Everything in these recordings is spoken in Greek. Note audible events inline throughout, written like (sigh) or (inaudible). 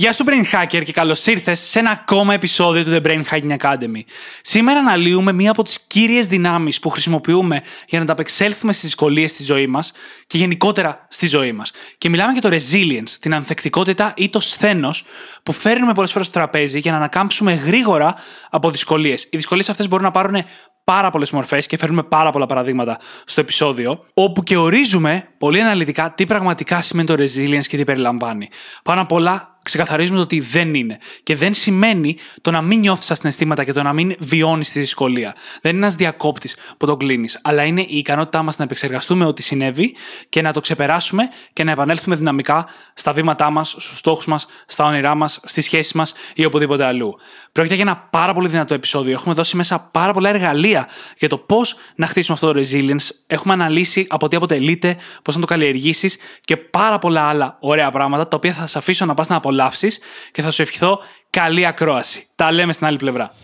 Γεια σου Brain Hacker και καλώς ήρθες σε ένα ακόμα επεισόδιο του The Brain Hacking Academy. Σήμερα αναλύουμε μία από τις κύριες δυνάμεις που χρησιμοποιούμε για να ανταπεξέλθουμε στις δυσκολίες στη ζωή μας και γενικότερα στη ζωή μας. Και μιλάμε για το resilience, την ανθεκτικότητα ή το σθένος που φέρνουμε πολλές φορές στο τραπέζι για να ανακάμψουμε γρήγορα από δυσκολίες. Οι δυσκολίες αυτές μπορούν να πάρουν πάρα πολλές μορφές και φέρνουμε πάρα πολλά παραδείγματα στο επεισόδιο, όπου και ορίζουμε πολύ αναλυτικά τι πραγματικά σημαίνει το resilience και τι περιλαμβάνει. Πάνω απ' όλα, ξεκαθαρίζουμε το ότι δεν είναι. Και δεν σημαίνει το να μην νιώθεις τα συναισθήματα και το να μην βιώνεις τη δυσκολία. Δεν είναι ένας διακόπτης που τον κλείνεις, αλλά είναι η ικανότητά μας να επεξεργαστούμε ό,τι συνέβη και να το ξεπεράσουμε και να επανέλθουμε δυναμικά στα βήματά μας, στους στόχους μας, στα όνειρά μας, στις σχέσεις μας ή οπουδήποτε αλλού. Πρόκειται για ένα πάρα πολύ δυνατό επεισόδιο. Έχουμε δώσει μέσα πάρα πολλά εργαλεία για το πώς να χτίσουμε αυτό το resilience. Έχουμε αναλύσει από τι αποτελείται, πώς να το καλλιεργήσεις και πάρα πολλά άλλα ωραία πράγματα τα οποία θα σα αφήσω να πας να απολαύσεις και θα σου ευχηθώ καλή ακρόαση. Τα λέμε στην άλλη πλευρά.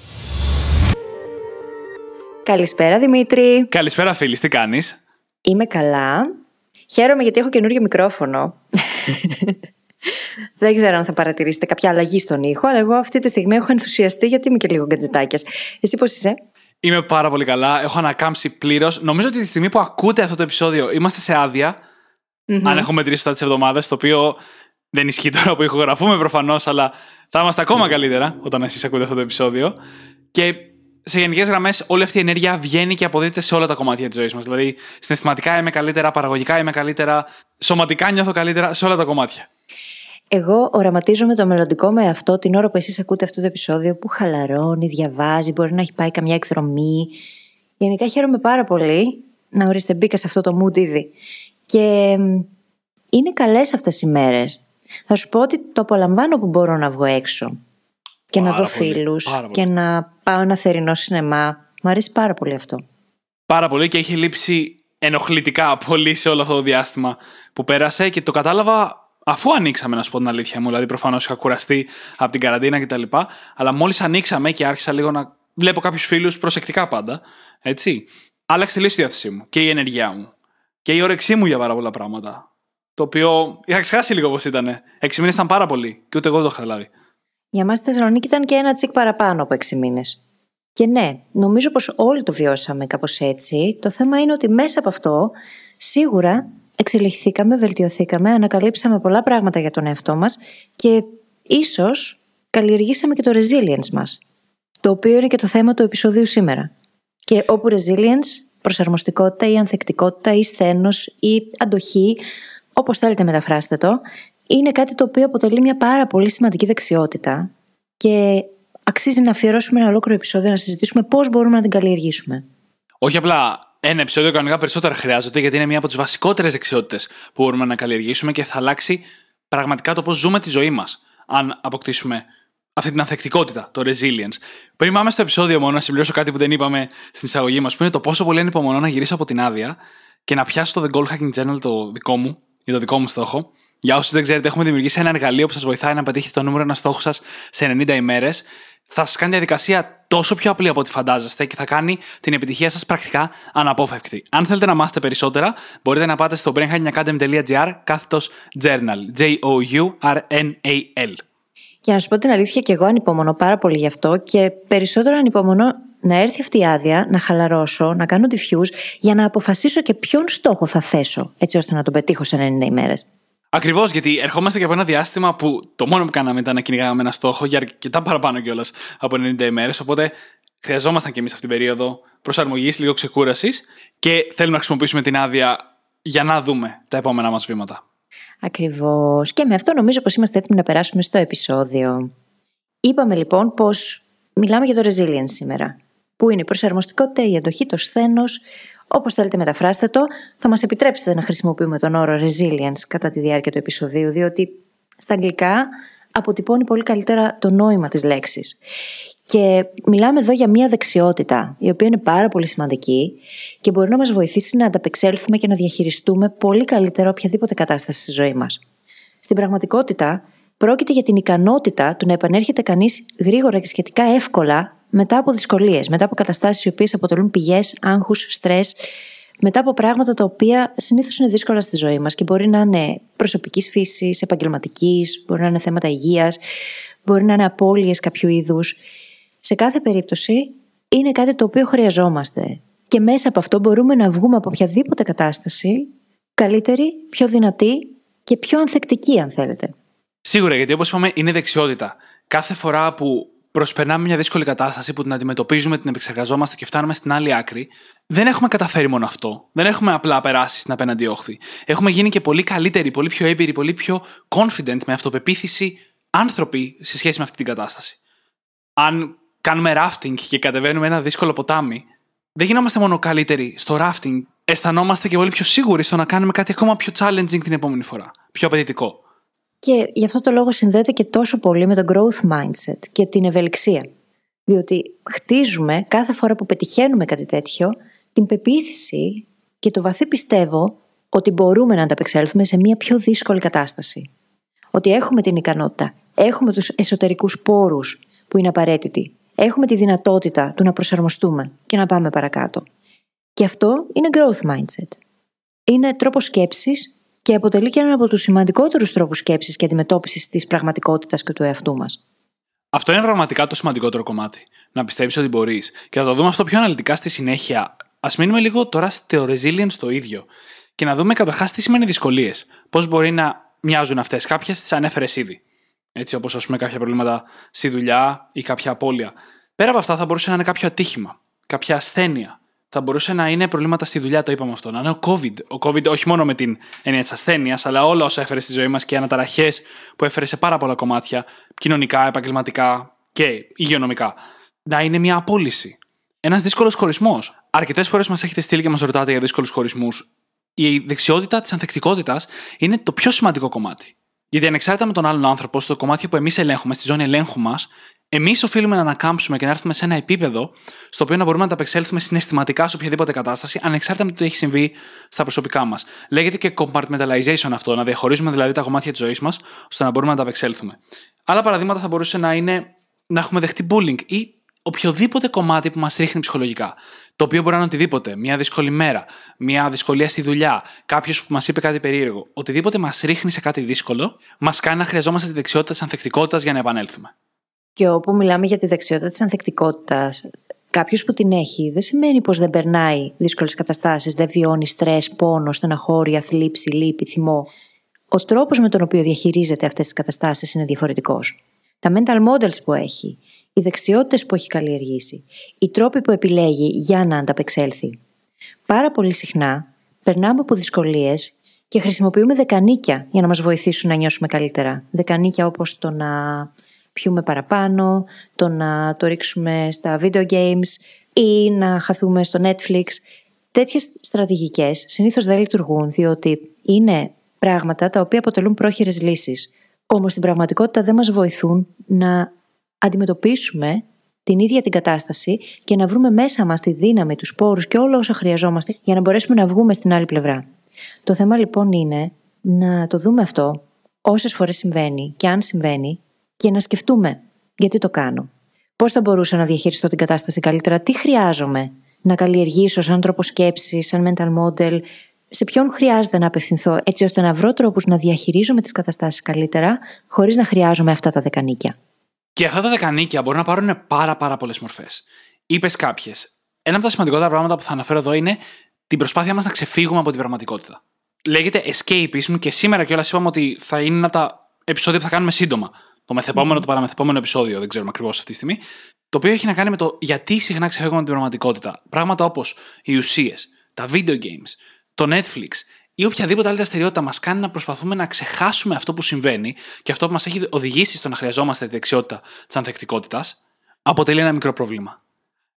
Καλησπέρα Δημήτρη. Καλησπέρα φίλης, τι κάνεις; Είμαι καλά. Χαίρομαι γιατί έχω καινούριο μικρόφωνο. (laughs) Δεν ξέρω αν θα παρατηρήσετε κάποια αλλαγή στον ήχο, αλλά εγώ αυτή τη στιγμή έχω ενθουσιαστεί γιατί είμαι και λίγο γκατζετάκιας. Εσύ πώς είσαι; Είμαι πάρα πολύ καλά. Έχω ανακάμψει πλήρως. Νομίζω ότι τη στιγμή που ακούτε αυτό το επεισόδιο είμαστε σε άδεια. Mm-hmm. Αν έχουμε μετρήσει τα της εβδομάδας, το οποίο δεν ισχύει τώρα που ηχογραφούμε προφανώς, αλλά θα είμαστε ακόμα καλύτερα όταν εσείς ακούτε αυτό το επεισόδιο. Και σε γενικές γραμμές, όλη αυτή η ενέργεια βγαίνει και αποδίδεται σε όλα τα κομμάτια της ζωής μας. Δηλαδή, συναισθηματικά είμαι καλύτερα, παραγωγικά είμαι καλύτερα, σωματικά νιώθω καλύτερα, σε όλα τα κομμάτια. Εγώ οραματίζομαι το μελλοντικό με αυτό την ώρα που εσείς ακούτε αυτό το επεισόδιο που χαλαρώνει, διαβάζει, μπορεί να έχει πάει καμιά εκδρομή. Γενικά χαίρομαι πάρα πολύ να ορίστε μπήκα σε αυτό το mood ήδη. Και είναι καλές αυτές οι μέρες. Θα σου πω ότι το απολαμβάνω που μπορώ να βγω έξω και πάρα να δω φίλους και να πάω ένα θερινό σινεμά. Μου αρέσει πάρα πολύ αυτό. Πάρα πολύ και έχει λείψει ενοχλητικά πολύ σε όλο αυτό το διάστημα που πέρασε και το κατάλαβα αφού ανοίξαμε, να σου πω την αλήθεια μου. Δηλαδή, προφανώς είχα κουραστεί από την καραντίνα κτλ. Αλλά μόλις ανοίξαμε και άρχισα λίγο να βλέπω κάποιους φίλους προσεκτικά πάντα. Έτσι. Άλλαξε τελείω η διάθεσή μου και η ενεργειά μου. Και η όρεξή μου για πάρα πολλά πράγματα. Το οποίο είχα ξεχάσει λίγο πώς ήταν. Έξι μήνες ήταν πάρα πολύ και ούτε εγώ δεν το είχα λάβει. Για μας στη Θεσσαλονίκη ήταν και ένα τσικ παραπάνω από έξι μήνες. Και ναι, νομίζω πως όλοι το βιώσαμε κάπως έτσι. Το θέμα είναι ότι μέσα από αυτό σίγουρα εξελιχθήκαμε, βελτιωθήκαμε, ανακαλύψαμε πολλά πράγματα για τον εαυτό μας και ίσως καλλιεργήσαμε και το resilience μας. Το οποίο είναι και το θέμα του επεισοδίου σήμερα. Και όπου resilience, προσαρμοστικότητα ή ανθεκτικότητα ή σθένος ή αντοχή Όπως θέλετε μεταφράστε το, είναι κάτι το οποίο αποτελεί μια πάρα πολύ σημαντική δεξιότητα και αξίζει να αφιερώσουμε ένα ολόκληρο επεισόδιο να συζητήσουμε πώς μπορούμε να την καλλιεργήσουμε. Όχι απλά ένα επεισόδιο, κανονικά περισσότερα χρειάζεται, γιατί είναι μία από τις βασικότερες δεξιότητες που μπορούμε να καλλιεργήσουμε και θα αλλάξει πραγματικά το πώς ζούμε τη ζωή μας, αν αποκτήσουμε αυτή την ανθεκτικότητα, το resilience. Πριν πάμε στο επεισόδιο μόνο, να συμπληρώσω κάτι που δεν είπαμε στην εισαγωγή μας, που είναι το πόσο πολύ ανυπομονώ να γυρίσω από την άδεια και να πιάσω το The Goal Hacking Journal το δικό μου, για το δικό μου στόχο. Για όσους δεν ξέρετε, έχουμε δημιουργήσει ένα εργαλείο που σας βοηθάει να πετύχετε το νούμερο ένα στόχο σας σε 90 ημέρες. Θα σας κάνει τη διαδικασία τόσο πιο απλή από ό,τι φαντάζεστε και θα κάνει την επιτυχία σας πρακτικά αναπόφευκτη. Αν θέλετε να μάθετε περισσότερα, μπορείτε να πάτε στο brainhackingacademy.gr κάθετος journal. J-O-U-R-N-A-L. Για να σου πω την αλήθεια, και εγώ ανυπομονώ πάρα πολύ γι' αυτό και περισσότερο ανυπομονώ να έρθει αυτή η άδεια, να χαλαρώσω, να κάνω diffuse για να αποφασίσω και ποιον στόχο θα θέσω, έτσι ώστε να τον πετύχω σε 90 ημέρες. Ακριβώς, γιατί ερχόμαστε και από ένα διάστημα που το μόνο που κάναμε ήταν να κυνηγάμε ένα στόχο για αρκετά παραπάνω κιόλας από 90 ημέρες. Οπότε χρειαζόμασταν κι εμείς αυτή την περίοδο προσαρμογής, λίγο ξεκούρασης και θέλουμε να χρησιμοποιήσουμε την άδεια για να δούμε τα επόμενα μας βήματα. Ακριβώς. Και με αυτό νομίζω πως είμαστε έτοιμοι να περάσουμε στο επεισόδιο. Είπαμε λοιπόν πως μιλάμε για το resilience σήμερα που είναι η προσαρμοστικότητα, η αντοχή, το σθένος. Όπως θέλετε, μεταφράστε το. Θα μας επιτρέψετε να χρησιμοποιούμε τον όρο resilience κατά τη διάρκεια του επεισοδίου, διότι στα αγγλικά αποτυπώνει πολύ καλύτερα το νόημα της λέξης. Και μιλάμε εδώ για μια δεξιότητα, η οποία είναι πάρα πολύ σημαντική και μπορεί να μας βοηθήσει να ανταπεξέλθουμε και να διαχειριστούμε πολύ καλύτερα οποιαδήποτε κατάσταση στη ζωή μας. Στην πραγματικότητα, πρόκειται για την ικανότητα του να επανέρχεται κανείς γρήγορα και σχετικά εύκολα μετά από δυσκολίες, μετά από καταστάσεις οι οποίες αποτελούν πηγές άγχους, στρες, μετά από πράγματα τα οποία συνήθως είναι δύσκολα στη ζωή μας και μπορεί να είναι προσωπικής φύσης, επαγγελματικής, μπορεί να είναι θέματα υγείας, μπορεί να είναι απώλειες κάποιου είδους. Σε κάθε περίπτωση είναι κάτι το οποίο χρειαζόμαστε. Και μέσα από αυτό μπορούμε να βγούμε από οποιαδήποτε κατάσταση καλύτερη, πιο δυνατή και πιο ανθεκτική, αν θέλετε. Σίγουρα, γιατί όπως είπαμε, είναι δεξιότητα. Κάθε φορά που προσπερνάμε μια δύσκολη κατάσταση που την αντιμετωπίζουμε, την επεξεργαζόμαστε και φτάνουμε στην άλλη άκρη, δεν έχουμε καταφέρει μόνο αυτό. Δεν έχουμε απλά περάσει στην απέναντι όχθη. Έχουμε γίνει και πολύ καλύτεροι, πολύ πιο έμπειροι, πολύ πιο confident με αυτοπεποίθηση άνθρωποι σε σχέση με αυτή την κατάσταση. Αν κάνουμε rafting και κατεβαίνουμε ένα δύσκολο ποτάμι, δεν γινόμαστε μόνο καλύτεροι στο rafting, αισθανόμαστε και πολύ πιο σίγουροι στο να κάνουμε κάτι ακόμα πιο challenging την επόμενη φορά. Πιο απαιτητικό. Και γι' αυτό το λόγο συνδέεται και τόσο πολύ με το growth mindset και την ευελιξία. Διότι χτίζουμε κάθε φορά που πετυχαίνουμε κάτι τέτοιο την πεποίθηση και το βαθύ πιστεύω ότι μπορούμε να ανταπεξέλθουμε σε μια πιο δύσκολη κατάσταση. Ότι έχουμε την ικανότητα, έχουμε τους εσωτερικούς πόρους που είναι απαραίτητοι, έχουμε τη δυνατότητα του να προσαρμοστούμε και να πάμε παρακάτω. Και αυτό είναι growth mindset. Είναι τρόπος σκέψης και αποτελεί και έναν από τους σημαντικότερους τρόπους σκέψης και αντιμετώπισης της πραγματικότητας και του εαυτού μας. Αυτό είναι πραγματικά το σημαντικότερο κομμάτι. Να πιστεύει ότι μπορείς. Και θα το δούμε αυτό πιο αναλυτικά στη συνέχεια. Α μείνουμε λίγο τώρα στο resilience το ίδιο. Και να δούμε καταρχάς τι σημαίνει δυσκολίες. Πώς μπορεί να μοιάζουν αυτές. Κάποιες τις ανέφερες ήδη. Έτσι, όπως ας πούμε κάποια προβλήματα στη δουλειά ή κάποια απώλεια. Πέρα από αυτά, θα μπορούσε να είναι κάποιο ατύχημα, κάποια ασθένεια, θα μπορούσε να είναι προβλήματα στη δουλειά, το είπαμε αυτό. Να είναι ο COVID. Ο COVID όχι μόνο με την έννοια της ασθένειας, αλλά όλα όσα έφερε στη ζωή μας και οι αναταραχές που έφερε σε πάρα πολλά κομμάτια, κοινωνικά, επαγγελματικά και υγειονομικά. Να είναι μια απόλυση. Ένας δύσκολος χωρισμός. Αρκετές φορές μας έχετε στείλει και μας ρωτάτε για δύσκολους χωρισμούς. Η δεξιότητα της ανθεκτικότητας είναι το πιο σημαντικό κομμάτι. Γιατί ανεξάρτητα με τον άλλον άνθρωπο, στο κομμάτι που εμείς ελέγχουμε, στη ζώνη ελέγχου μας, εμείς οφείλουμε να ανακάμψουμε και να έρθουμε σε ένα επίπεδο στο οποίο να μπορούμε να τα απεξέλθουμε συναισθηματικά σε οποιαδήποτε κατάσταση, ανεξάρτητα με το τι έχει συμβεί στα προσωπικά μας. Λέγεται και compartmentalization αυτό, να διαχωρίζουμε δηλαδή τα κομμάτια της ζωής μας, ώστε να μπορούμε να τα απεξέλθουμε. Άλλα παραδείγματα θα μπορούσε να είναι να έχουμε δεχτεί bullying ή οποιοδήποτε κομμάτι που μας ρίχνει ψυχολογικά. Το οποίο μπορεί να είναι οτιδήποτε. Μια δύσκολη μέρα, μια δυσκολία στη δουλειά, κάποιος που μας είπε κάτι περίεργο. Οτιδήποτε μας ρίχνει σε κάτι δύσκολο, μας κάνει να χρειαζόμαστε τη δεξιότητα της ανθεκτικότητας για να επανέλθουμε. Και όπου μιλάμε για τη δεξιότητα της ανθεκτικότητας, κάποιος που την έχει δεν σημαίνει πως δεν περνάει δύσκολες καταστάσεις, δεν βιώνει στρες, πόνο, στεναχώρια, θλίψη, λύπη, θυμό. Ο τρόπος με τον οποίο διαχειρίζεται αυτές τις καταστάσεις είναι διαφορετικός. Τα mental models που έχει, οι δεξιότητες που έχει καλλιεργήσει, οι τρόποι που επιλέγει για να ανταπεξέλθει. Πάρα πολύ συχνά περνάμε από δυσκολίες και χρησιμοποιούμε δεκανίκια για να μας βοηθήσουν να νιώσουμε καλύτερα. Δεκανίκια όπως το να πιούμε παραπάνω, το να το ρίξουμε στα video games ή να χαθούμε στο Netflix. Τέτοιες στρατηγικές συνήθως δεν λειτουργούν διότι είναι πράγματα τα οποία αποτελούν πρόχειρες λύσεις. Όμως στην πραγματικότητα δεν μας βοηθούν να αντιμετωπίσουμε την ίδια την κατάσταση και να βρούμε μέσα μας τη δύναμη, τους πόρους και όλα όσα χρειαζόμαστε για να μπορέσουμε να βγούμε στην άλλη πλευρά. Το θέμα λοιπόν είναι να το δούμε αυτό όσες φορές συμβαίνει και αν συμβαίνει και να σκεφτούμε γιατί το κάνω. Πώς θα μπορούσα να διαχειριστώ την κατάσταση καλύτερα, τι χρειάζομαι να καλλιεργήσω σαν τρόπο σκέψης, σαν mental model, σε ποιον χρειάζεται να απευθυνθώ, έτσι ώστε να βρω τρόπους να διαχειρίζομαι τις καταστάσεις καλύτερα, χωρίς να χρειάζομαι αυτά τα δεκανίκια. Και αυτά τα δεκανίκια μπορούν να πάρουν πάρα, πάρα πολλές μορφές. Είπες κάποιες. Ένα από τα σημαντικότερα πράγματα που θα αναφέρω εδώ είναι την προσπάθειά μας να ξεφύγουμε από την πραγματικότητα. Λέγεται escapism και σήμερα κιόλας είπαμε ότι θα είναι ένα από τα επεισόδια που θα κάνουμε σύντομα το μεθεπόμενο, το παραμεθεπόμενο επεισόδιο, δεν ξέρουμε ακριβώς αυτή τη στιγμή. Το οποίο έχει να κάνει με το γιατί συχνά ξεφεύγουμε από την πραγματικότητα. Πράγματα όπως οι ουσίες, τα video games, το Netflix ή οποιαδήποτε άλλη δραστηριότητα μας κάνει να προσπαθούμε να ξεχάσουμε αυτό που συμβαίνει και αυτό που μας έχει οδηγήσει στο να χρειαζόμαστε τη δεξιότητα της ανθεκτικότητας, αποτελεί ένα μικρό πρόβλημα.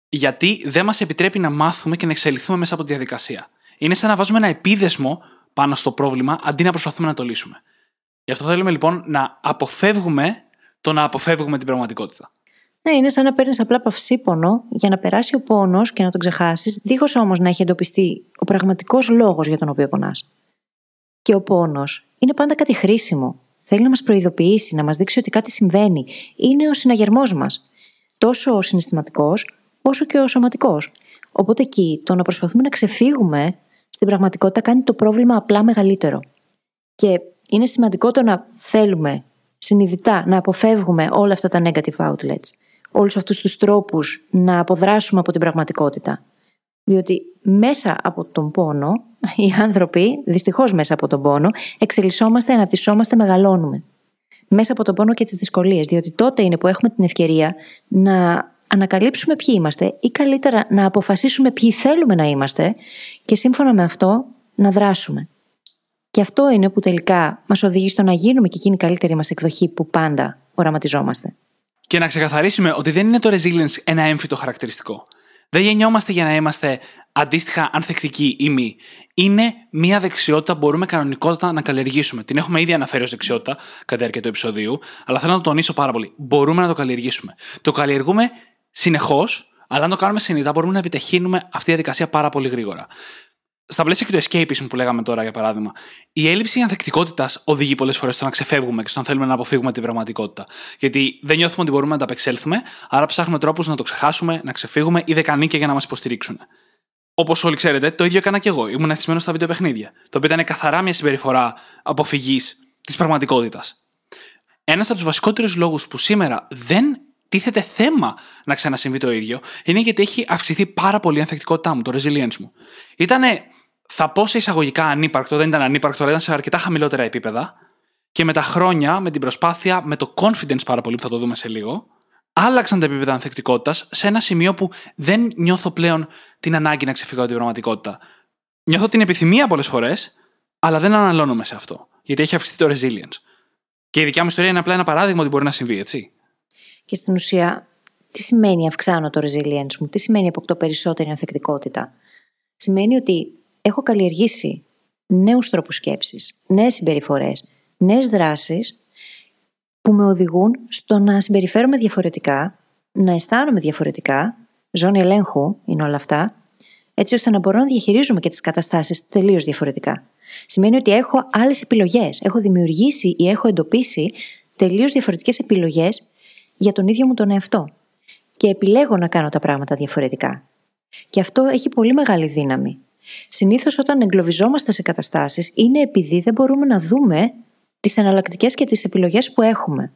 Γιατί δεν μας επιτρέπει να μάθουμε και να εξελιχθούμε μέσα από τη διαδικασία. Είναι σαν να βάζουμε ένα επίδεσμο πάνω στο πρόβλημα αντί να προσπαθούμε να το λύσουμε. Γι' αυτό θέλουμε λοιπόν να αποφεύγουμε το να αποφεύγουμε την πραγματικότητα. Ναι, είναι σαν να παίρνεις απλά παυσίπονο για να περάσει ο πόνος και να τον ξεχάσεις, δίχως όμως να έχει εντοπιστεί ο πραγματικός λόγος για τον οποίο πονάς. Και ο πόνος είναι πάντα κάτι χρήσιμο. Θέλει να μας προειδοποιήσει, να μας δείξει ότι κάτι συμβαίνει. Είναι ο συναγερμός μας. Τόσο ο συναισθηματικός, όσο και ο σωματικός. Οπότε εκεί το να προσπαθούμε να ξεφύγουμε στην πραγματικότητα κάνει το πρόβλημα απλά μεγαλύτερο. Και είναι σημαντικό το να θέλουμε συνειδητά να αποφεύγουμε όλα αυτά τα negative outlets, όλους αυτούς τους τρόπους να αποδράσουμε από την πραγματικότητα. Διότι μέσα από τον πόνο, (laughs) οι άνθρωποι, δυστυχώς μέσα από τον πόνο, εξελισσόμαστε, αναπτυσσόμαστε, μεγαλώνουμε. Μέσα από τον πόνο και τις δυσκολίες, διότι τότε είναι που έχουμε την ευκαιρία να ανακαλύψουμε ποιοι είμαστε ή καλύτερα να αποφασίσουμε ποιοι θέλουμε να είμαστε και σύμφωνα με αυτό να δράσουμε. Και αυτό είναι που τελικά μας οδηγεί στο να γίνουμε και εκείνη η καλύτερη μας εκδοχή που πάντα οραματιζόμαστε. Και να ξεκαθαρίσουμε ότι δεν είναι το resilience ένα έμφυτο χαρακτηριστικό. Δεν γεννιόμαστε για να είμαστε αντίστοιχα ανθεκτικοί ή μη. Είναι μια δεξιότητα που μπορούμε κανονικότατα να καλλιεργήσουμε. Την έχουμε ήδη αναφέρει ως δεξιότητα κατά τη διάρκεια του επεισοδίου, αλλά θέλω να το τονίσω πάρα πολύ. Μπορούμε να το καλλιεργήσουμε. Το καλλιεργούμε συνεχώς, αλλά αν το κάνουμε συνειδητά, μπορούμε να επιτεχύνουμε αυτή τη διαδικασία πάρα πολύ γρήγορα στα πλαίσια και του escapism που λέγαμε τώρα, για παράδειγμα, η έλλειψη ανθεκτικότητας οδηγεί πολλές φορές στο να ξεφεύγουμε και στο να θέλουμε να αποφύγουμε την πραγματικότητα. Γιατί δεν νιώθουμε ότι μπορούμε να τα απεξέλθουμε, άρα ψάχνουμε τρόπους να το ξεχάσουμε, να ξεφύγουμε ή δεκανίκια για να μας υποστηρίξουν. Όπως όλοι ξέρετε, το ίδιο έκανα και εγώ. Ήμουν εθισμένος στα βίντεο παιχνίδια. Το οποίο ήταν καθαρά μια συμπεριφορά αποφυγής της πραγματικότητας. Ένας από τους βασικότερους λόγους που σήμερα δεν τίθεται θέμα να ξανασυμβεί το ίδιο είναι γιατί έχει αυξηθεί πάρα πολύ η ανθεκτικότητά μου, το resilience μου. Ήτανε θα πω σε εισαγωγικά ανύπαρκτο, δεν ήταν ανύπαρκτο, αλλά ήταν σε αρκετά χαμηλότερα επίπεδα. Και με τα χρόνια, με την προσπάθεια, με το confidence πάρα πολύ που θα το δούμε σε λίγο, άλλαξαν τα επίπεδα ανθεκτικότητας σε ένα σημείο που δεν νιώθω πλέον την ανάγκη να ξεφύγω από την πραγματικότητα. Νιώθω την επιθυμία πολλές φορές, αλλά δεν αναλώνομαι σε αυτό. Γιατί έχει αυξηθεί το resilience. Και η δικιά μου ιστορία είναι απλά ένα παράδειγμα ότι μπορεί να συμβεί, έτσι. Και στην ουσία, τι σημαίνει αυξάνω το resilience μου, τι σημαίνει αποκτώ περισσότερη ανθεκτικότητα; Σημαίνει ότι έχω καλλιεργήσει νέους τρόπους σκέψης, νέες συμπεριφορές, νέες δράσεις που με οδηγούν στο να συμπεριφέρομαι διαφορετικά, να αισθάνομαι διαφορετικά, ζώνη ελέγχου είναι όλα αυτά, έτσι ώστε να μπορώ να διαχειρίζομαι και τις καταστάσεις τελείως διαφορετικά. Σημαίνει ότι έχω άλλες επιλογές. Έχω δημιουργήσει ή έχω εντοπίσει τελείως διαφορετικές επιλογές για τον ίδιο μου τον εαυτό. Και επιλέγω να κάνω τα πράγματα διαφορετικά. Και αυτό έχει πολύ μεγάλη δύναμη. Συνήθως όταν εγκλωβιζόμαστε σε καταστάσεις είναι επειδή δεν μπορούμε να δούμε τις εναλλακτικές και τις επιλογές που έχουμε.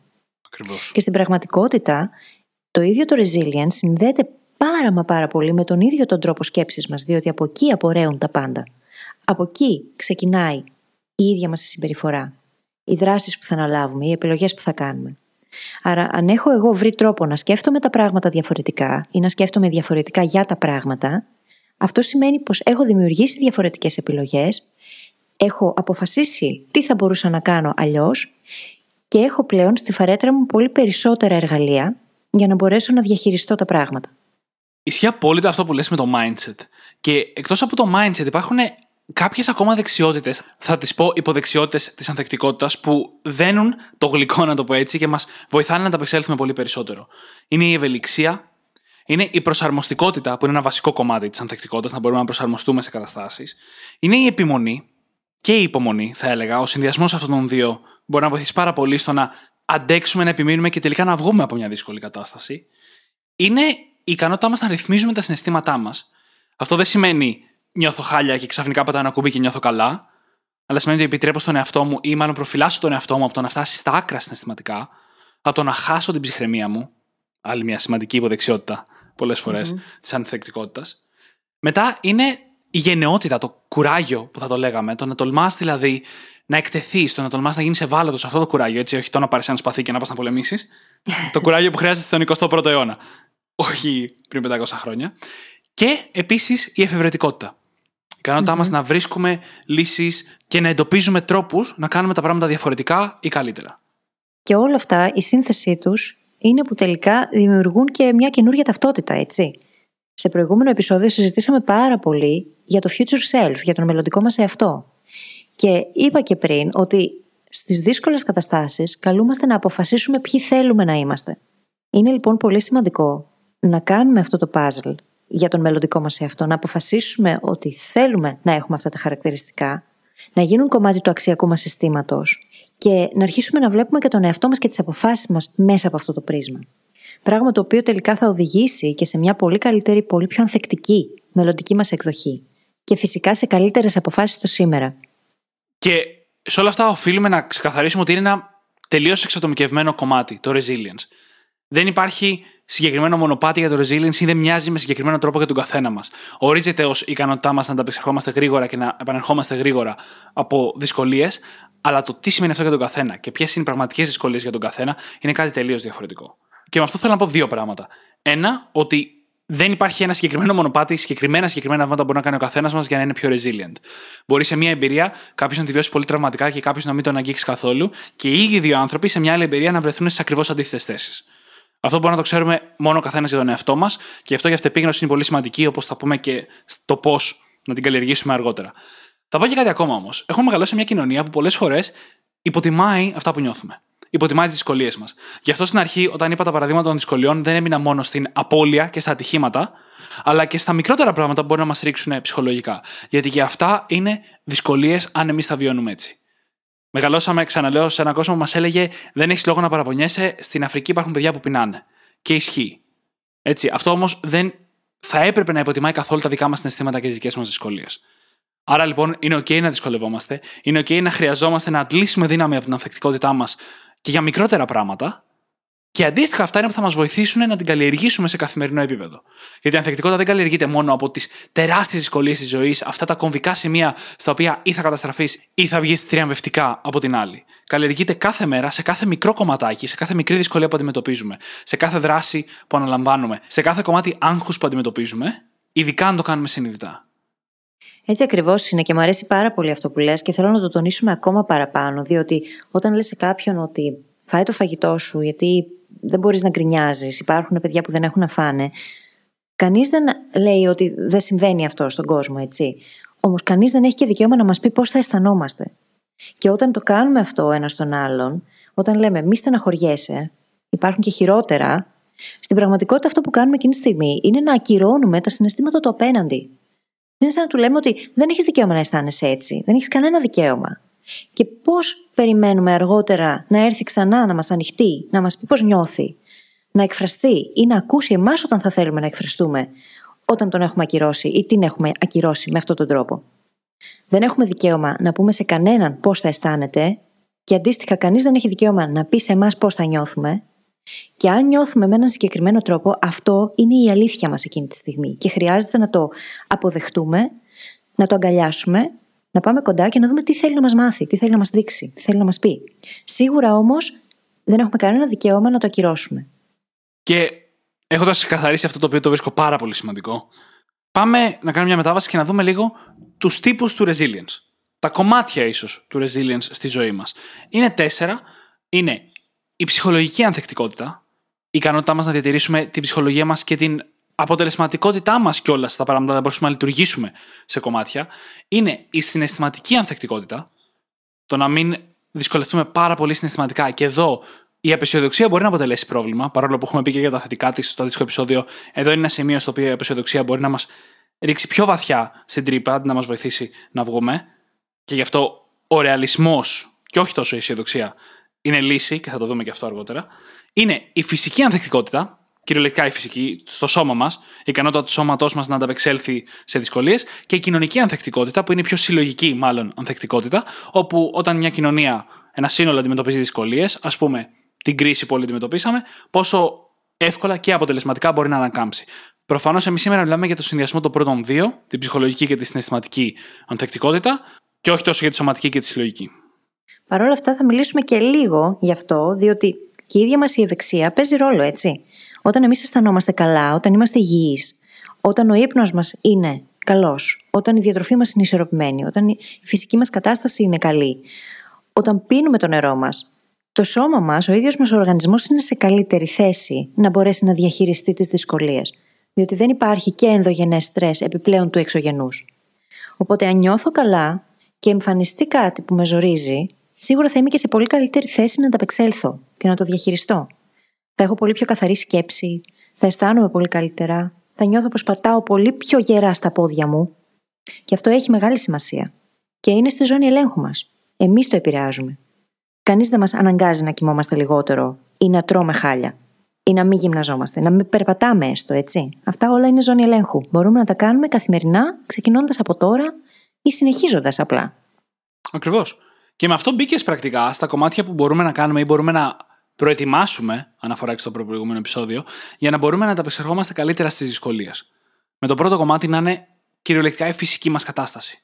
Ακριβώς. Και στην πραγματικότητα, το ίδιο το resilience συνδέεται πάρα μα πάρα πολύ με τον ίδιο τον τρόπο σκέψης μας, διότι από εκεί απορρέουν τα πάντα. Από εκεί ξεκινάει η ίδια μας η συμπεριφορά. Οι δράσεις που θα αναλάβουμε, οι επιλογές που θα κάνουμε. Άρα, αν έχω εγώ βρει τρόπο να σκέφτομαι τα πράγματα διαφορετικά ή να σκέφτομαι διαφορετικά για τα πράγματα, αυτό σημαίνει πως έχω δημιουργήσει διαφορετικές επιλογές, έχω αποφασίσει τι θα μπορούσα να κάνω αλλιώς και έχω πλέον στη φαρέτρα μου πολύ περισσότερα εργαλεία για να μπορέσω να διαχειριστώ τα πράγματα. Ισχύει απόλυτα αυτό που λες με το mindset. Και εκτός από το mindset υπάρχουν κάποιες ακόμα δεξιότητες, θα τις πω υποδεξιότητες της ανθεκτικότητας που δένουν το γλυκό να το πω έτσι και μας βοηθάνε να τα απεξέλθουμε πολύ περισσότερο. Είναι η ευελιξία, είναι η προσαρμοστικότητα, που είναι ένα βασικό κομμάτι της ανθεκτικότητας, να μπορούμε να προσαρμοστούμε σε καταστάσεις. Είναι η επιμονή και η υπομονή, θα έλεγα. Ο συνδυασμός αυτών των δύο μπορεί να βοηθήσει πάρα πολύ στο να αντέξουμε, να επιμείνουμε και τελικά να βγούμε από μια δύσκολη κατάσταση. Είναι η ικανότητά μας να ρυθμίζουμε τα συναισθήματά μας. Αυτό δεν σημαίνει νιώθω χάλια και ξαφνικά πατάω ένα κουμπί και νιώθω καλά. Αλλά σημαίνει ότι επιτρέπω στον εαυτό μου ή μάλλον προφυλάσσω τον εαυτό μου από το να φτάσει στα άκρα συναισθηματικά, από το να χάσω την ψυχραιμία μου. Άλλη μια σημαντική υποδεξιότητα πολλές φορές mm-hmm. της ανθεκτικότητας. Μετά είναι η γενναιότητα, το κουράγιο που θα το λέγαμε. Το να τολμάς δηλαδή να εκτεθείς, το να τολμάς να γίνεις ευάλωτος σε αυτό το κουράγιο. Έτσι, όχι το να πάρεις ένα σπαθί και να πας να πολεμήσεις. το κουράγιο που χρειάζεται στον 21ο αιώνα. Όχι πριν 500 χρόνια. Και επίσης η εφευρετικότητα. Η ικανότητά mm-hmm. μα να βρίσκουμε λύσεις και να εντοπίζουμε τρόπους να κάνουμε τα πράγματα διαφορετικά ή καλύτερα. Και όλα αυτά, η σύνθεσή τους είναι που τελικά δημιουργούν και μια καινούργια ταυτότητα, έτσι. Σε προηγούμενο επεισόδιο συζητήσαμε πάρα πολύ για το future self, για τον μελλοντικό μας εαυτό. Και είπα και πριν ότι στις δύσκολες καταστάσεις καλούμαστε να αποφασίσουμε ποιοι θέλουμε να είμαστε. Είναι λοιπόν πολύ σημαντικό να κάνουμε αυτό το puzzle για τον μελλοντικό μας εαυτό, να αποφασίσουμε ότι θέλουμε να έχουμε αυτά τα χαρακτηριστικά, να γίνουν κομμάτι του αξιακού μας συστήματος και να αρχίσουμε να βλέπουμε και τον εαυτό μας και τις αποφάσεις μας μέσα από αυτό το πρίσμα. Πράγμα το οποίο τελικά θα οδηγήσει και σε μια πολύ καλύτερη, πολύ πιο ανθεκτική μελλοντική μας εκδοχή. Και φυσικά σε καλύτερες αποφάσεις το σήμερα. Και σε όλα αυτά οφείλουμε να ξεκαθαρίσουμε ότι είναι ένα τελείως εξατομικευμένο κομμάτι, το resilience. Δεν υπάρχει συγκεκριμένο μονοπάτι για το resilience ή δεν μοιάζει με συγκεκριμένο τρόπο για τον καθένα μας. Ορίζεται ως η ικανότητά μας να ανταπεξερχόμαστε γρήγορα και να επανερχόμαστε γρήγορα από δυσκολίες, αλλά το τι σημαίνει αυτό για τον καθένα και ποιες είναι οι πραγματικές δυσκολίες για τον καθένα είναι κάτι τελείως διαφορετικό. Και με αυτό θέλω να πω δύο πράγματα. Ένα, ότι δεν υπάρχει ένα συγκεκριμένο μονοπάτι, συγκεκριμένα συγκεκριμένα βήματα που μπορεί να κάνει ο καθένας μας για να είναι πιο resilient. Μπορεί σε μια εμπειρία κάποιος να τη βιώσει πολύ τραυματικά και κάποιος να μην τον αγγίξεις καθόλου και οι ίδιοι δύο άνθρωποι σε μια άλλη εμπειρία να βρεθούν σε ακριβώς αντίθετες θέσεις. Αυτό μπορεί να το ξέρουμε μόνο ο καθένας για τον εαυτό μας και γι' αυτό η αυτεπίγνωση είναι πολύ σημαντική, όπως θα πούμε και στο πώς να την καλλιεργήσουμε αργότερα. Θα πω και κάτι ακόμα όμως. Έχουμε μεγαλώσει σε μια κοινωνία που πολλές φορές υποτιμάει αυτά που νιώθουμε υποτιμάει τις δυσκολίες μας. Γι' αυτό στην αρχή, όταν είπα τα παραδείγματα των δυσκολιών, δεν έμεινα μόνο στην απώλεια και στα ατυχήματα, αλλά και στα μικρότερα πράγματα που μπορεί να μας ρίξουν ψυχολογικά. Γιατί και αυτά είναι δυσκολίες αν εμείς τα βιώνουμε έτσι. Μεγαλώσαμε, ξαναλέω, σε έναν κόσμο που μας έλεγε Δεν έχεις λόγο να παραπονιέσαι, στην Αφρική υπάρχουν παιδιά που πεινάνε. Και ισχύει. Έτσι, αυτό όμως δεν θα έπρεπε να υποτιμάει καθόλου τα δικά μας συναισθήματα και τις δικές μας δυσκολίες. Άρα λοιπόν είναι OK να δυσκολευόμαστε, είναι OK να χρειαζόμαστε να αντλήσουμε δύναμη από την ανθεκτικότητά μας και για μικρότερα πράγματα. Και αντίστοιχα αυτά είναι που θα μας βοηθήσουν να την καλλιεργήσουμε σε καθημερινό επίπεδο. Γιατί η ανθεκτικότητα δεν καλλιεργείται μόνο από τις τεράστιες δυσκολίες της ζωής, αυτά τα κομβικά σημεία στα οποία ή θα καταστραφείς ή θα βγεις θριαμβευτικά από την άλλη. Καλλιεργείται κάθε μέρα, σε κάθε μικρό κομματάκι, σε κάθε μικρή δυσκολία που αντιμετωπίζουμε, σε κάθε δράση που αναλαμβάνουμε, σε κάθε κομμάτι άγχους που αντιμετωπίζουμε, ειδικά αν το κάνουμε συνειδητά. Έτσι ακριβώς είναι και μου αρέσει πάρα πολύ αυτό που λες και θέλω να το τονίσουμε ακόμα παραπάνω, διότι όταν λες σε κάποιον ότι φάει το φαγητό σου, γιατί δεν μπορείς να γκρινιάζεις, υπάρχουν παιδιά που δεν έχουν να φάνε. Κανείς δεν λέει ότι δεν συμβαίνει αυτό στον κόσμο, έτσι. Όμως κανείς δεν έχει και δικαίωμα να μας πει πώς θα αισθανόμαστε. Και όταν το κάνουμε αυτό ένας στον άλλον, όταν λέμε μη στεναχωριέσαι, υπάρχουν και χειρότερα, στην πραγματικότητα αυτό που κάνουμε εκείνη τη στιγμή είναι να ακυρώνουμε τα συναισθήματα του απέναντι. Είναι σαν να του λέμε ότι δεν έχεις δικαίωμα να αισθάνεσαι έτσι. Δεν έχεις κανένα δικαίωμα. Και πώς περιμένουμε αργότερα να έρθει ξανά να μας ανοιχτεί, να μας πει πώς νιώθει, να εκφραστεί ή να ακούσει εμάς όταν θα θέλουμε να εκφραστούμε, όταν τον έχουμε ακυρώσει ή την έχουμε ακυρώσει με αυτόν τον τρόπο. Δεν έχουμε δικαίωμα να πούμε σε κανέναν πώς θα αισθάνεται και αντίστοιχα κανείς δεν έχει δικαίωμα να πει σε εμάς πώς θα νιώθουμε και αν νιώθουμε με έναν συγκεκριμένο τρόπο, αυτό είναι η αλήθεια μας εκείνη τη στιγμή. Και χρειάζεται να το αποδεχτούμε, να το αγκαλιάσουμε, να πάμε κοντά και να δούμε τι θέλει να μας μάθει, τι θέλει να μας δείξει, τι θέλει να μας πει. Σίγουρα όμως δεν έχουμε κανένα δικαίωμα να το ακυρώσουμε. Και έχοντας καθαρίσει αυτό το οποίο το βρίσκω πάρα πολύ σημαντικό, πάμε να κάνουμε μια μετάβαση και να δούμε λίγο τους τύπους του resilience. Τα κομμάτια ίσως του resilience στη ζωή μας. Είναι τέσσερα. Είναι η ψυχολογική ανθεκτικότητα, η ικανότητά μας να διατηρήσουμε την ψυχολογία μας και την αποτελεσματικότητά μας κιόλας στα πράγματα, να μπορούμε να λειτουργήσουμε σε κομμάτια, είναι η συναισθηματική ανθεκτικότητα, το να μην δυσκολευτούμε πάρα πολύ συναισθηματικά. Και εδώ η απεσιοδοξία μπορεί να αποτελέσει πρόβλημα, παρόλο που έχουμε πει και για τα θετικά της στο αντίστοιχο επεισόδιο. Εδώ είναι ένα σημείο στο οποίο η απεσιοδοξία μπορεί να μας ρίξει πιο βαθιά στην τρύπα, να μας βοηθήσει να βγούμε. Και γι' αυτό ο ρεαλισμός, και όχι τόσο η αισιοδοξία, είναι λύση, και θα το δούμε και αυτό αργότερα, είναι η φυσική ανθεκτικότητα, κυριολεκτικά η φυσική, στο σώμα μας, η ικανότητα του σώματός μας να ανταπεξέλθει σε δυσκολίες, και η κοινωνική ανθεκτικότητα, που είναι η πιο συλλογική μάλλον ανθεκτικότητα, όπου όταν μια κοινωνία, ένα σύνολο αντιμετωπίζει δυσκολίες, ας πούμε την κρίση που όλοι αντιμετωπίσαμε, πόσο εύκολα και αποτελεσματικά μπορεί να ανακάμψει. Προφανώς, εμείς σήμερα μιλάμε για το συνδυασμό των πρώτων δύο, την ψυχολογική και τη συναισθηματική ανθεκτικότητα, και όχι τόσο για τη σωματική και τη συλλογική. Παρ' όλα αυτά θα μιλήσουμε και λίγο γι' αυτό, διότι και η ίδια μας η ευεξία παίζει ρόλο, έτσι. Όταν εμείς αισθανόμαστε καλά, όταν είμαστε υγιείς, όταν ο ύπνος μας είναι καλός, όταν η διατροφή μας είναι ισορροπημένη, όταν η φυσική μας κατάσταση είναι καλή, όταν πίνουμε το νερό μας, το σώμα μας, ο ίδιος μας ο οργανισμός είναι σε καλύτερη θέση να μπορέσει να διαχειριστεί τις δυσκολίες. Διότι δεν υπάρχει και ενδογενές στρες επιπλέον του εξωγενούς. Οπότε, αν νιώθω καλά και εμφανιστεί κάτι που με ζορίζει, σίγουρα θα είμαι και σε πολύ καλύτερη θέση να ανταπεξέλθω και να το διαχειριστώ. Θα έχω πολύ πιο καθαρή σκέψη. Θα αισθάνομαι πολύ καλύτερα. Θα νιώθω πως πατάω πολύ πιο γερά στα πόδια μου. Και αυτό έχει μεγάλη σημασία. Και είναι στη ζώνη ελέγχου μας. Εμείς το επηρεάζουμε. Κανείς δεν μας αναγκάζει να κοιμόμαστε λιγότερο ή να τρώμε χάλια. Ή να μην γυμναζόμαστε, να μην περπατάμε έστω, έτσι. Αυτά όλα είναι ζώνη ελέγχου. Μπορούμε να τα κάνουμε καθημερινά, ξεκινώντας από τώρα ή συνεχίζοντας απλά. Ακριβώς. Και με αυτό μπήκε πρακτικά στα κομμάτια που μπορούμε να κάνουμε ή μπορούμε να προετοιμάσουμε, αναφορά και στο προηγούμενο επεισόδιο, για να μπορούμε να τα απεξερχόμαστε καλύτερα στις δυσκολίες. Με το πρώτο κομμάτι να είναι κυριολεκτικά η φυσική μας κατάσταση.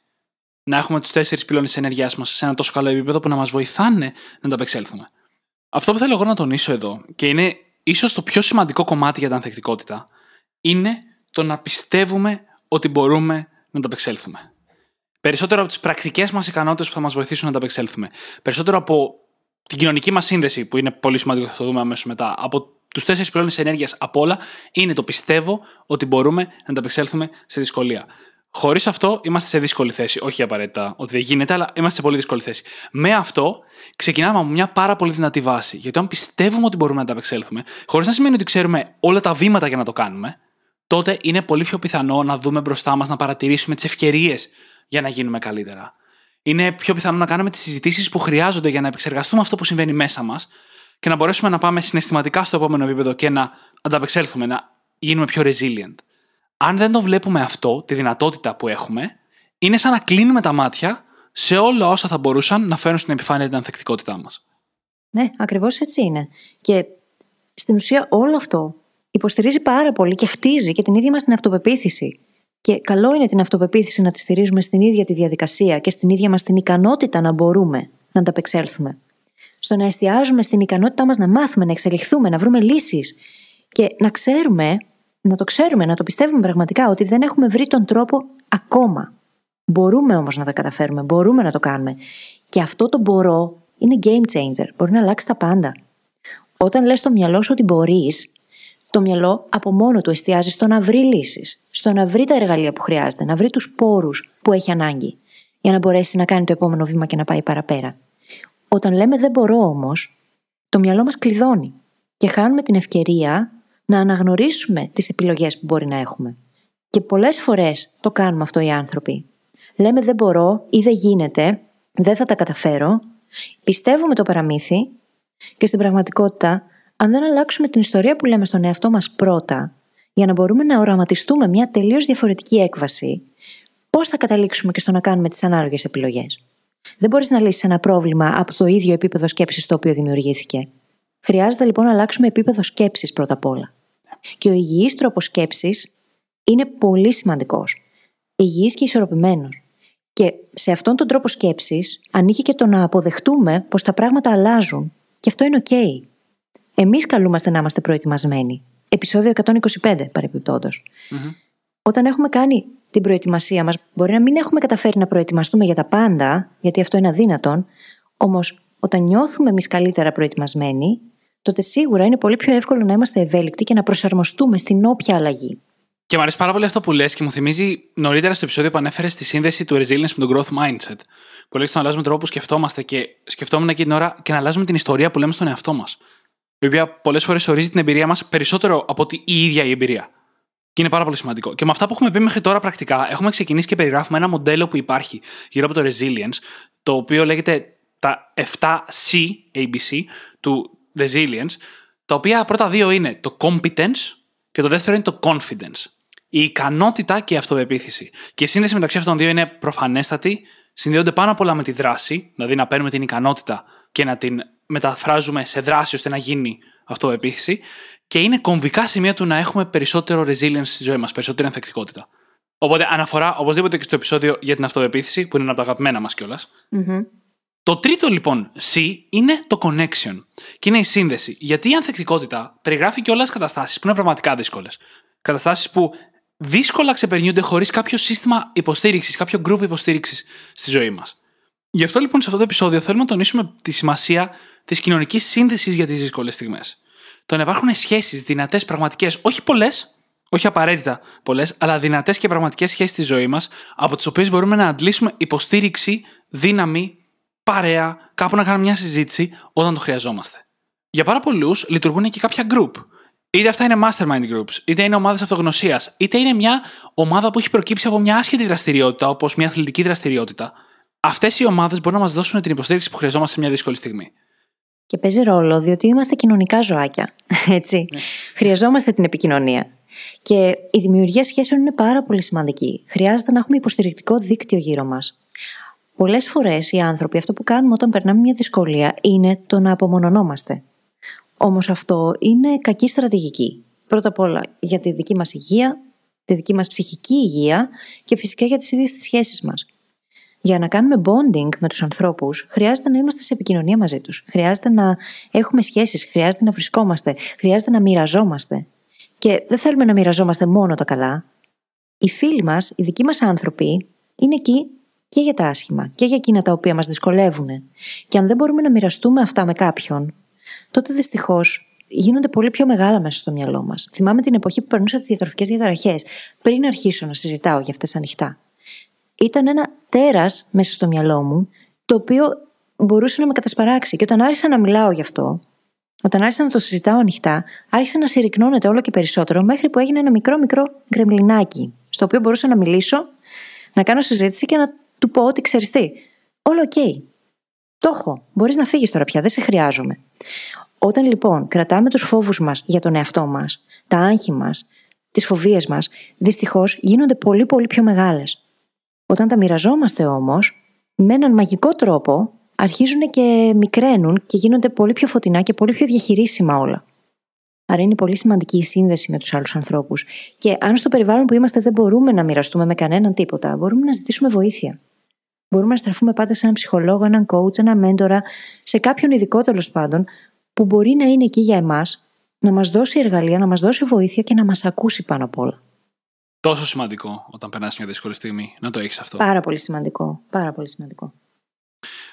Να έχουμε τους τέσσερις πυλώνες ενέργειάς μας σε ένα τόσο καλό επίπεδο που να μας βοηθάνε να τα απεξέλθουμε. Αυτό που θέλω εγώ να τονίσω εδώ, και είναι ίσως το πιο σημαντικό κομμάτι για την ανθεκτικότητα, είναι το να πιστεύουμε ότι μπορούμε να τα απεξέλθουμε. Περισσότερο από τις πρακτικές μας ικανότητες που θα μας βοηθήσουν να τα απεξέλθουμε. Περισσότερο από την κοινωνική μας σύνδεση, που είναι πολύ σημαντικό και θα το δούμε αμέσως μετά. Από τους τέσσερις πυλώνες ενέργειας απ' όλα, είναι το πιστεύω ότι μπορούμε να τα απεξέλθουμε σε δυσκολία. Χωρίς αυτό είμαστε σε δύσκολη θέση. Όχι απαραίτητα ότι δεν γίνεται, αλλά είμαστε σε πολύ δύσκολη θέση. Με αυτό ξεκινάμε από μια πάρα πολύ δυνατή βάση. Γιατί αν πιστεύουμε ότι μπορούμε να τα απεξέλθουμε, χωρίς να σημαίνει ότι ξέρουμε όλα τα βήματα για να το κάνουμε, τότε είναι πολύ πιο πιθανό να δούμε μπροστά μας, να παρατηρήσουμε τις ευκαιρίες για να γίνουμε καλύτερα. Είναι πιο πιθανό να κάνουμε τις συζητήσεις που χρειάζονται για να επεξεργαστούμε αυτό που συμβαίνει μέσα μας και να μπορέσουμε να πάμε συναισθηματικά στο επόμενο επίπεδο και να ανταπεξέλθουμε, να γίνουμε πιο resilient. Αν δεν το βλέπουμε αυτό, τη δυνατότητα που έχουμε, είναι σαν να κλείνουμε τα μάτια σε όλα όσα θα μπορούσαν να φέρουν στην επιφάνεια την ανθεκτικότητά μας. Ναι, ακριβώς έτσι είναι. Και στην ουσία όλο αυτό υποστηρίζει πάρα πολύ και χτίζει και την ίδια μας την αυτοπεποίθηση. Και καλό είναι την αυτοπεποίθηση να τη στηρίζουμε στην ίδια τη διαδικασία και στην ίδια μας την ικανότητα να μπορούμε να ανταπεξέλθουμε. Στο να εστιάζουμε στην ικανότητά μας να μάθουμε, να εξελιχθούμε, να βρούμε λύσεις και να ξέρουμε, να το ξέρουμε, να το πιστεύουμε πραγματικά ότι δεν έχουμε βρει τον τρόπο ακόμα. Μπορούμε όμως να τα καταφέρουμε, μπορούμε να το κάνουμε. Και αυτό το μπορώ είναι game changer. Μπορεί να αλλάξει τα πάντα. Όταν λες στο μυαλό σου ότι μπορείς, το μυαλό από μόνο του εστιάζει στο να βρει λύσεις, στο να βρει τα εργαλεία που χρειάζεται, να βρει τους πόρους που έχει ανάγκη, για να μπορέσει να κάνει το επόμενο βήμα και να πάει παραπέρα. Όταν λέμε δεν μπορώ όμως, το μυαλό μας κλειδώνει και χάνουμε την ευκαιρία να αναγνωρίσουμε τις επιλογές που μπορεί να έχουμε. Και πολλές φορές το κάνουμε αυτό οι άνθρωποι. Λέμε δεν μπορώ ή δεν γίνεται, δεν θα τα καταφέρω, πιστεύουμε το παραμύθι και στην πραγματικότητα αν δεν αλλάξουμε την ιστορία που λέμε στον εαυτό μας πρώτα, για να μπορούμε να οραματιστούμε μια τελείως διαφορετική έκβαση, πώς θα καταλήξουμε και στο να κάνουμε τις ανάλογες επιλογές; Δεν μπορείς να λύσεις ένα πρόβλημα από το ίδιο επίπεδο σκέψης το οποίο δημιουργήθηκε. Χρειάζεται λοιπόν να αλλάξουμε επίπεδο σκέψης πρώτα απ' όλα. Και ο υγιής τρόπος σκέψης είναι πολύ σημαντικός. Υγιής και ισορροπημένος. Και σε αυτόν τον τρόπο σκέψης ανήκει και το να αποδεχτούμε πως τα πράγματα αλλάζουν. Και αυτό είναι OK. Εμείς καλούμαστε να είμαστε προετοιμασμένοι. Επισόδιο 125, παρεμπιπτόντως. Mm-hmm. Όταν έχουμε κάνει την προετοιμασία μας, μπορεί να μην έχουμε καταφέρει να προετοιμαστούμε για τα πάντα, γιατί αυτό είναι αδύνατον. Όμως, όταν νιώθουμε εμείς καλύτερα προετοιμασμένοι, τότε σίγουρα είναι πολύ πιο εύκολο να είμαστε ευέλικτοι και να προσαρμοστούμε στην όποια αλλαγή. Και μου αρέσει πάρα πολύ αυτό που λες και μου θυμίζει νωρίτερα στο επεισόδιο που ανέφερες στη σύνδεση του resilience με το growth mindset. Που λέει να αλλάζουμε τρόπο που σκεφτόμαστε και σκεφτόμουν εκείνη την ώρα και να αλλάζουμε την ιστορία που λέμε στον εαυτό μας η οποία πολλές φορές ορίζει την εμπειρία μας περισσότερο από ότι η ίδια η εμπειρία. Και είναι πάρα πολύ σημαντικό. Και με αυτά που έχουμε πει μέχρι τώρα πρακτικά, έχουμε ξεκινήσει και περιγράφουμε ένα μοντέλο που υπάρχει γύρω από το resilience, το οποίο λέγεται τα 7C, ABC, του resilience, τα οποία πρώτα δύο είναι το competence και το δεύτερο είναι το confidence. Η ικανότητα και η αυτοπεποίθηση. Και η σύνδεση μεταξύ αυτών των δύο είναι προφανέστατη, συνδέονται πάνω απ' όλα με τη δράση, δηλαδή να παίρνουμε την ικανότητα και να την μεταφράζουμε σε δράση ώστε να γίνει αυτοεπίθεση και είναι κομβικά σημεία του να έχουμε περισσότερο resilience στη ζωή μας, περισσότερη ανθεκτικότητα. Οπότε αναφορά οπωσδήποτε και στο επεισόδιο για την αυτοεπίθεση, που είναι ένα από τα αγαπημένα μας κιόλας. Mm-hmm. Το τρίτο λοιπόν C είναι το connection. Και είναι η σύνδεση. Γιατί η ανθεκτικότητα περιγράφει και όλε τι καταστάσεις που είναι πραγματικά δύσκολες. Καταστάσεις που δύσκολα ξεπερνιούνται χωρίς κάποιο σύστημα υποστήριξης, κάποιο group υποστήριξης στη ζωή μας. Γι' αυτό λοιπόν σε αυτό το επεισόδιο θέλουμε να τονίσουμε τη σημασία της κοινωνικής σύνδεσης για τις δύσκολες στιγμές. Το να υπάρχουν σχέσεις δυνατές, πραγματικές, όχι πολλές, όχι απαραίτητα πολλές, αλλά δυνατές και πραγματικές σχέσεις στη ζωή μας, από τις οποίες μπορούμε να αντλήσουμε υποστήριξη, δύναμη, παρέα, κάπου να κάνουμε μια συζήτηση όταν το χρειαζόμαστε. Για πάρα πολλούς λειτουργούν και κάποια group. Είτε αυτά είναι mastermind groups, είτε είναι ομάδες αυτογνωσίας, είτε είναι μια ομάδα που έχει προκύψει από μια άσχετη δραστηριότητα, όπως μια αθλητική δραστηριότητα. Αυτές οι ομάδες μπορούν να μας δώσουν την υποστήριξη που χρειαζόμαστε σε μια δύσκολη στιγμή. Και παίζει ρόλο, διότι είμαστε κοινωνικά ζωάκια. (laughs) Έτσι. Ναι. Χρειαζόμαστε την επικοινωνία. Και η δημιουργία σχέσεων είναι πάρα πολύ σημαντική. Χρειάζεται να έχουμε υποστηρικτικό δίκτυο γύρω μας. Πολλές φορές οι άνθρωποι αυτό που κάνουμε όταν περνάμε μια δυσκολία είναι το να απομονωνόμαστε. Όμως αυτό είναι κακή στρατηγική. Πρώτα απ' όλα για τη δική μας υγεία, τη δική μας ψυχική υγεία και φυσικά για τις ίδιες τις σχέσεις μας. Για να κάνουμε bonding με τους ανθρώπους, χρειάζεται να είμαστε σε επικοινωνία μαζί τους. Χρειάζεται να έχουμε σχέσεις, χρειάζεται να βρισκόμαστε, χρειάζεται να μοιραζόμαστε. Και δεν θέλουμε να μοιραζόμαστε μόνο τα καλά. Οι φίλοι μας, οι δικοί μας άνθρωποι, είναι εκεί και για τα άσχημα και για εκείνα τα οποία μας δυσκολεύουν. Και αν δεν μπορούμε να μοιραστούμε αυτά με κάποιον, τότε δυστυχώς γίνονται πολύ πιο μεγάλα μέσα στο μυαλό μας. Θυμάμαι την εποχή που περνούσα τις διατροφικές διαταραχές, πριν αρχίσω να συζητάω για αυτές ανοιχτά. Ήταν ένα τέρας μέσα στο μυαλό μου, το οποίο μπορούσε να με κατασπαράξει. Και όταν άρχισα να μιλάω γι' αυτό, όταν άρχισα να το συζητάω ανοιχτά, άρχισε να συρρικνώνεται όλο και περισσότερο, μέχρι που έγινε ένα μικρό μικρό γκρεμλινάκι, στο οποίο μπορούσα να μιλήσω, να κάνω συζήτηση και να του πω ότι ξέρεις τι. Όλα ok. Okay. Το έχω. Μπορείς να φύγεις τώρα πια, δεν σε χρειάζομαι. Όταν λοιπόν κρατάμε τους φόβους μας για τον εαυτό μας, τα άγχη μας, τις φοβίες μας, δυστυχώς γίνονται πολύ πολύ πιο μεγάλες. Όταν τα μοιραζόμαστε όμως, με έναν μαγικό τρόπο αρχίζουν και μικραίνουν και γίνονται πολύ πιο φωτεινά και πολύ πιο διαχειρίσιμα όλα. Άρα είναι πολύ σημαντική η σύνδεση με τους άλλους ανθρώπους. Και αν στο περιβάλλον που είμαστε δεν μπορούμε να μοιραστούμε με κανέναν τίποτα, μπορούμε να ζητήσουμε βοήθεια. Μπορούμε να στραφούμε πάντα σε έναν ψυχολόγο, έναν coach, έναν μέντορα, σε κάποιον ειδικό τέλος πάντων, που μπορεί να είναι εκεί για εμάς, να μας δώσει εργαλεία, να μας δώσει βοήθεια και να μας ακούσει πάνω απ' όλα. Τόσο σημαντικό όταν περνάς μια δύσκολη στιγμή να το έχεις αυτό. Πάρα πολύ σημαντικό. Πάρα πολύ σημαντικό.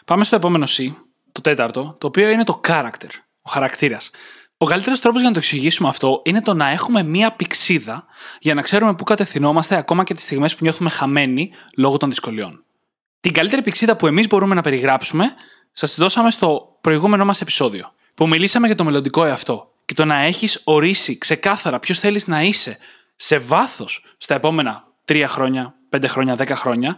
Πάμε στο επόμενο C, το τέταρτο, το οποίο είναι το character, ο χαρακτήρας. Ο καλύτερος τρόπος για να το εξηγήσουμε αυτό είναι το να έχουμε μία πηξίδα για να ξέρουμε πού κατευθυνόμαστε ακόμα και τις στιγμές που νιώθουμε χαμένοι λόγω των δυσκολιών. Την καλύτερη πηξίδα που εμείς μπορούμε να περιγράψουμε, σας τη δώσαμε στο προηγούμενο μας επεισόδιο, που μιλήσαμε για το μελλοντικό εαυτό και το να έχεις ορίσει ξεκάθαρα ποιος θέλεις να είσαι σε βάθος στα επόμενα 3 χρόνια, 5 χρόνια, 10 χρόνια,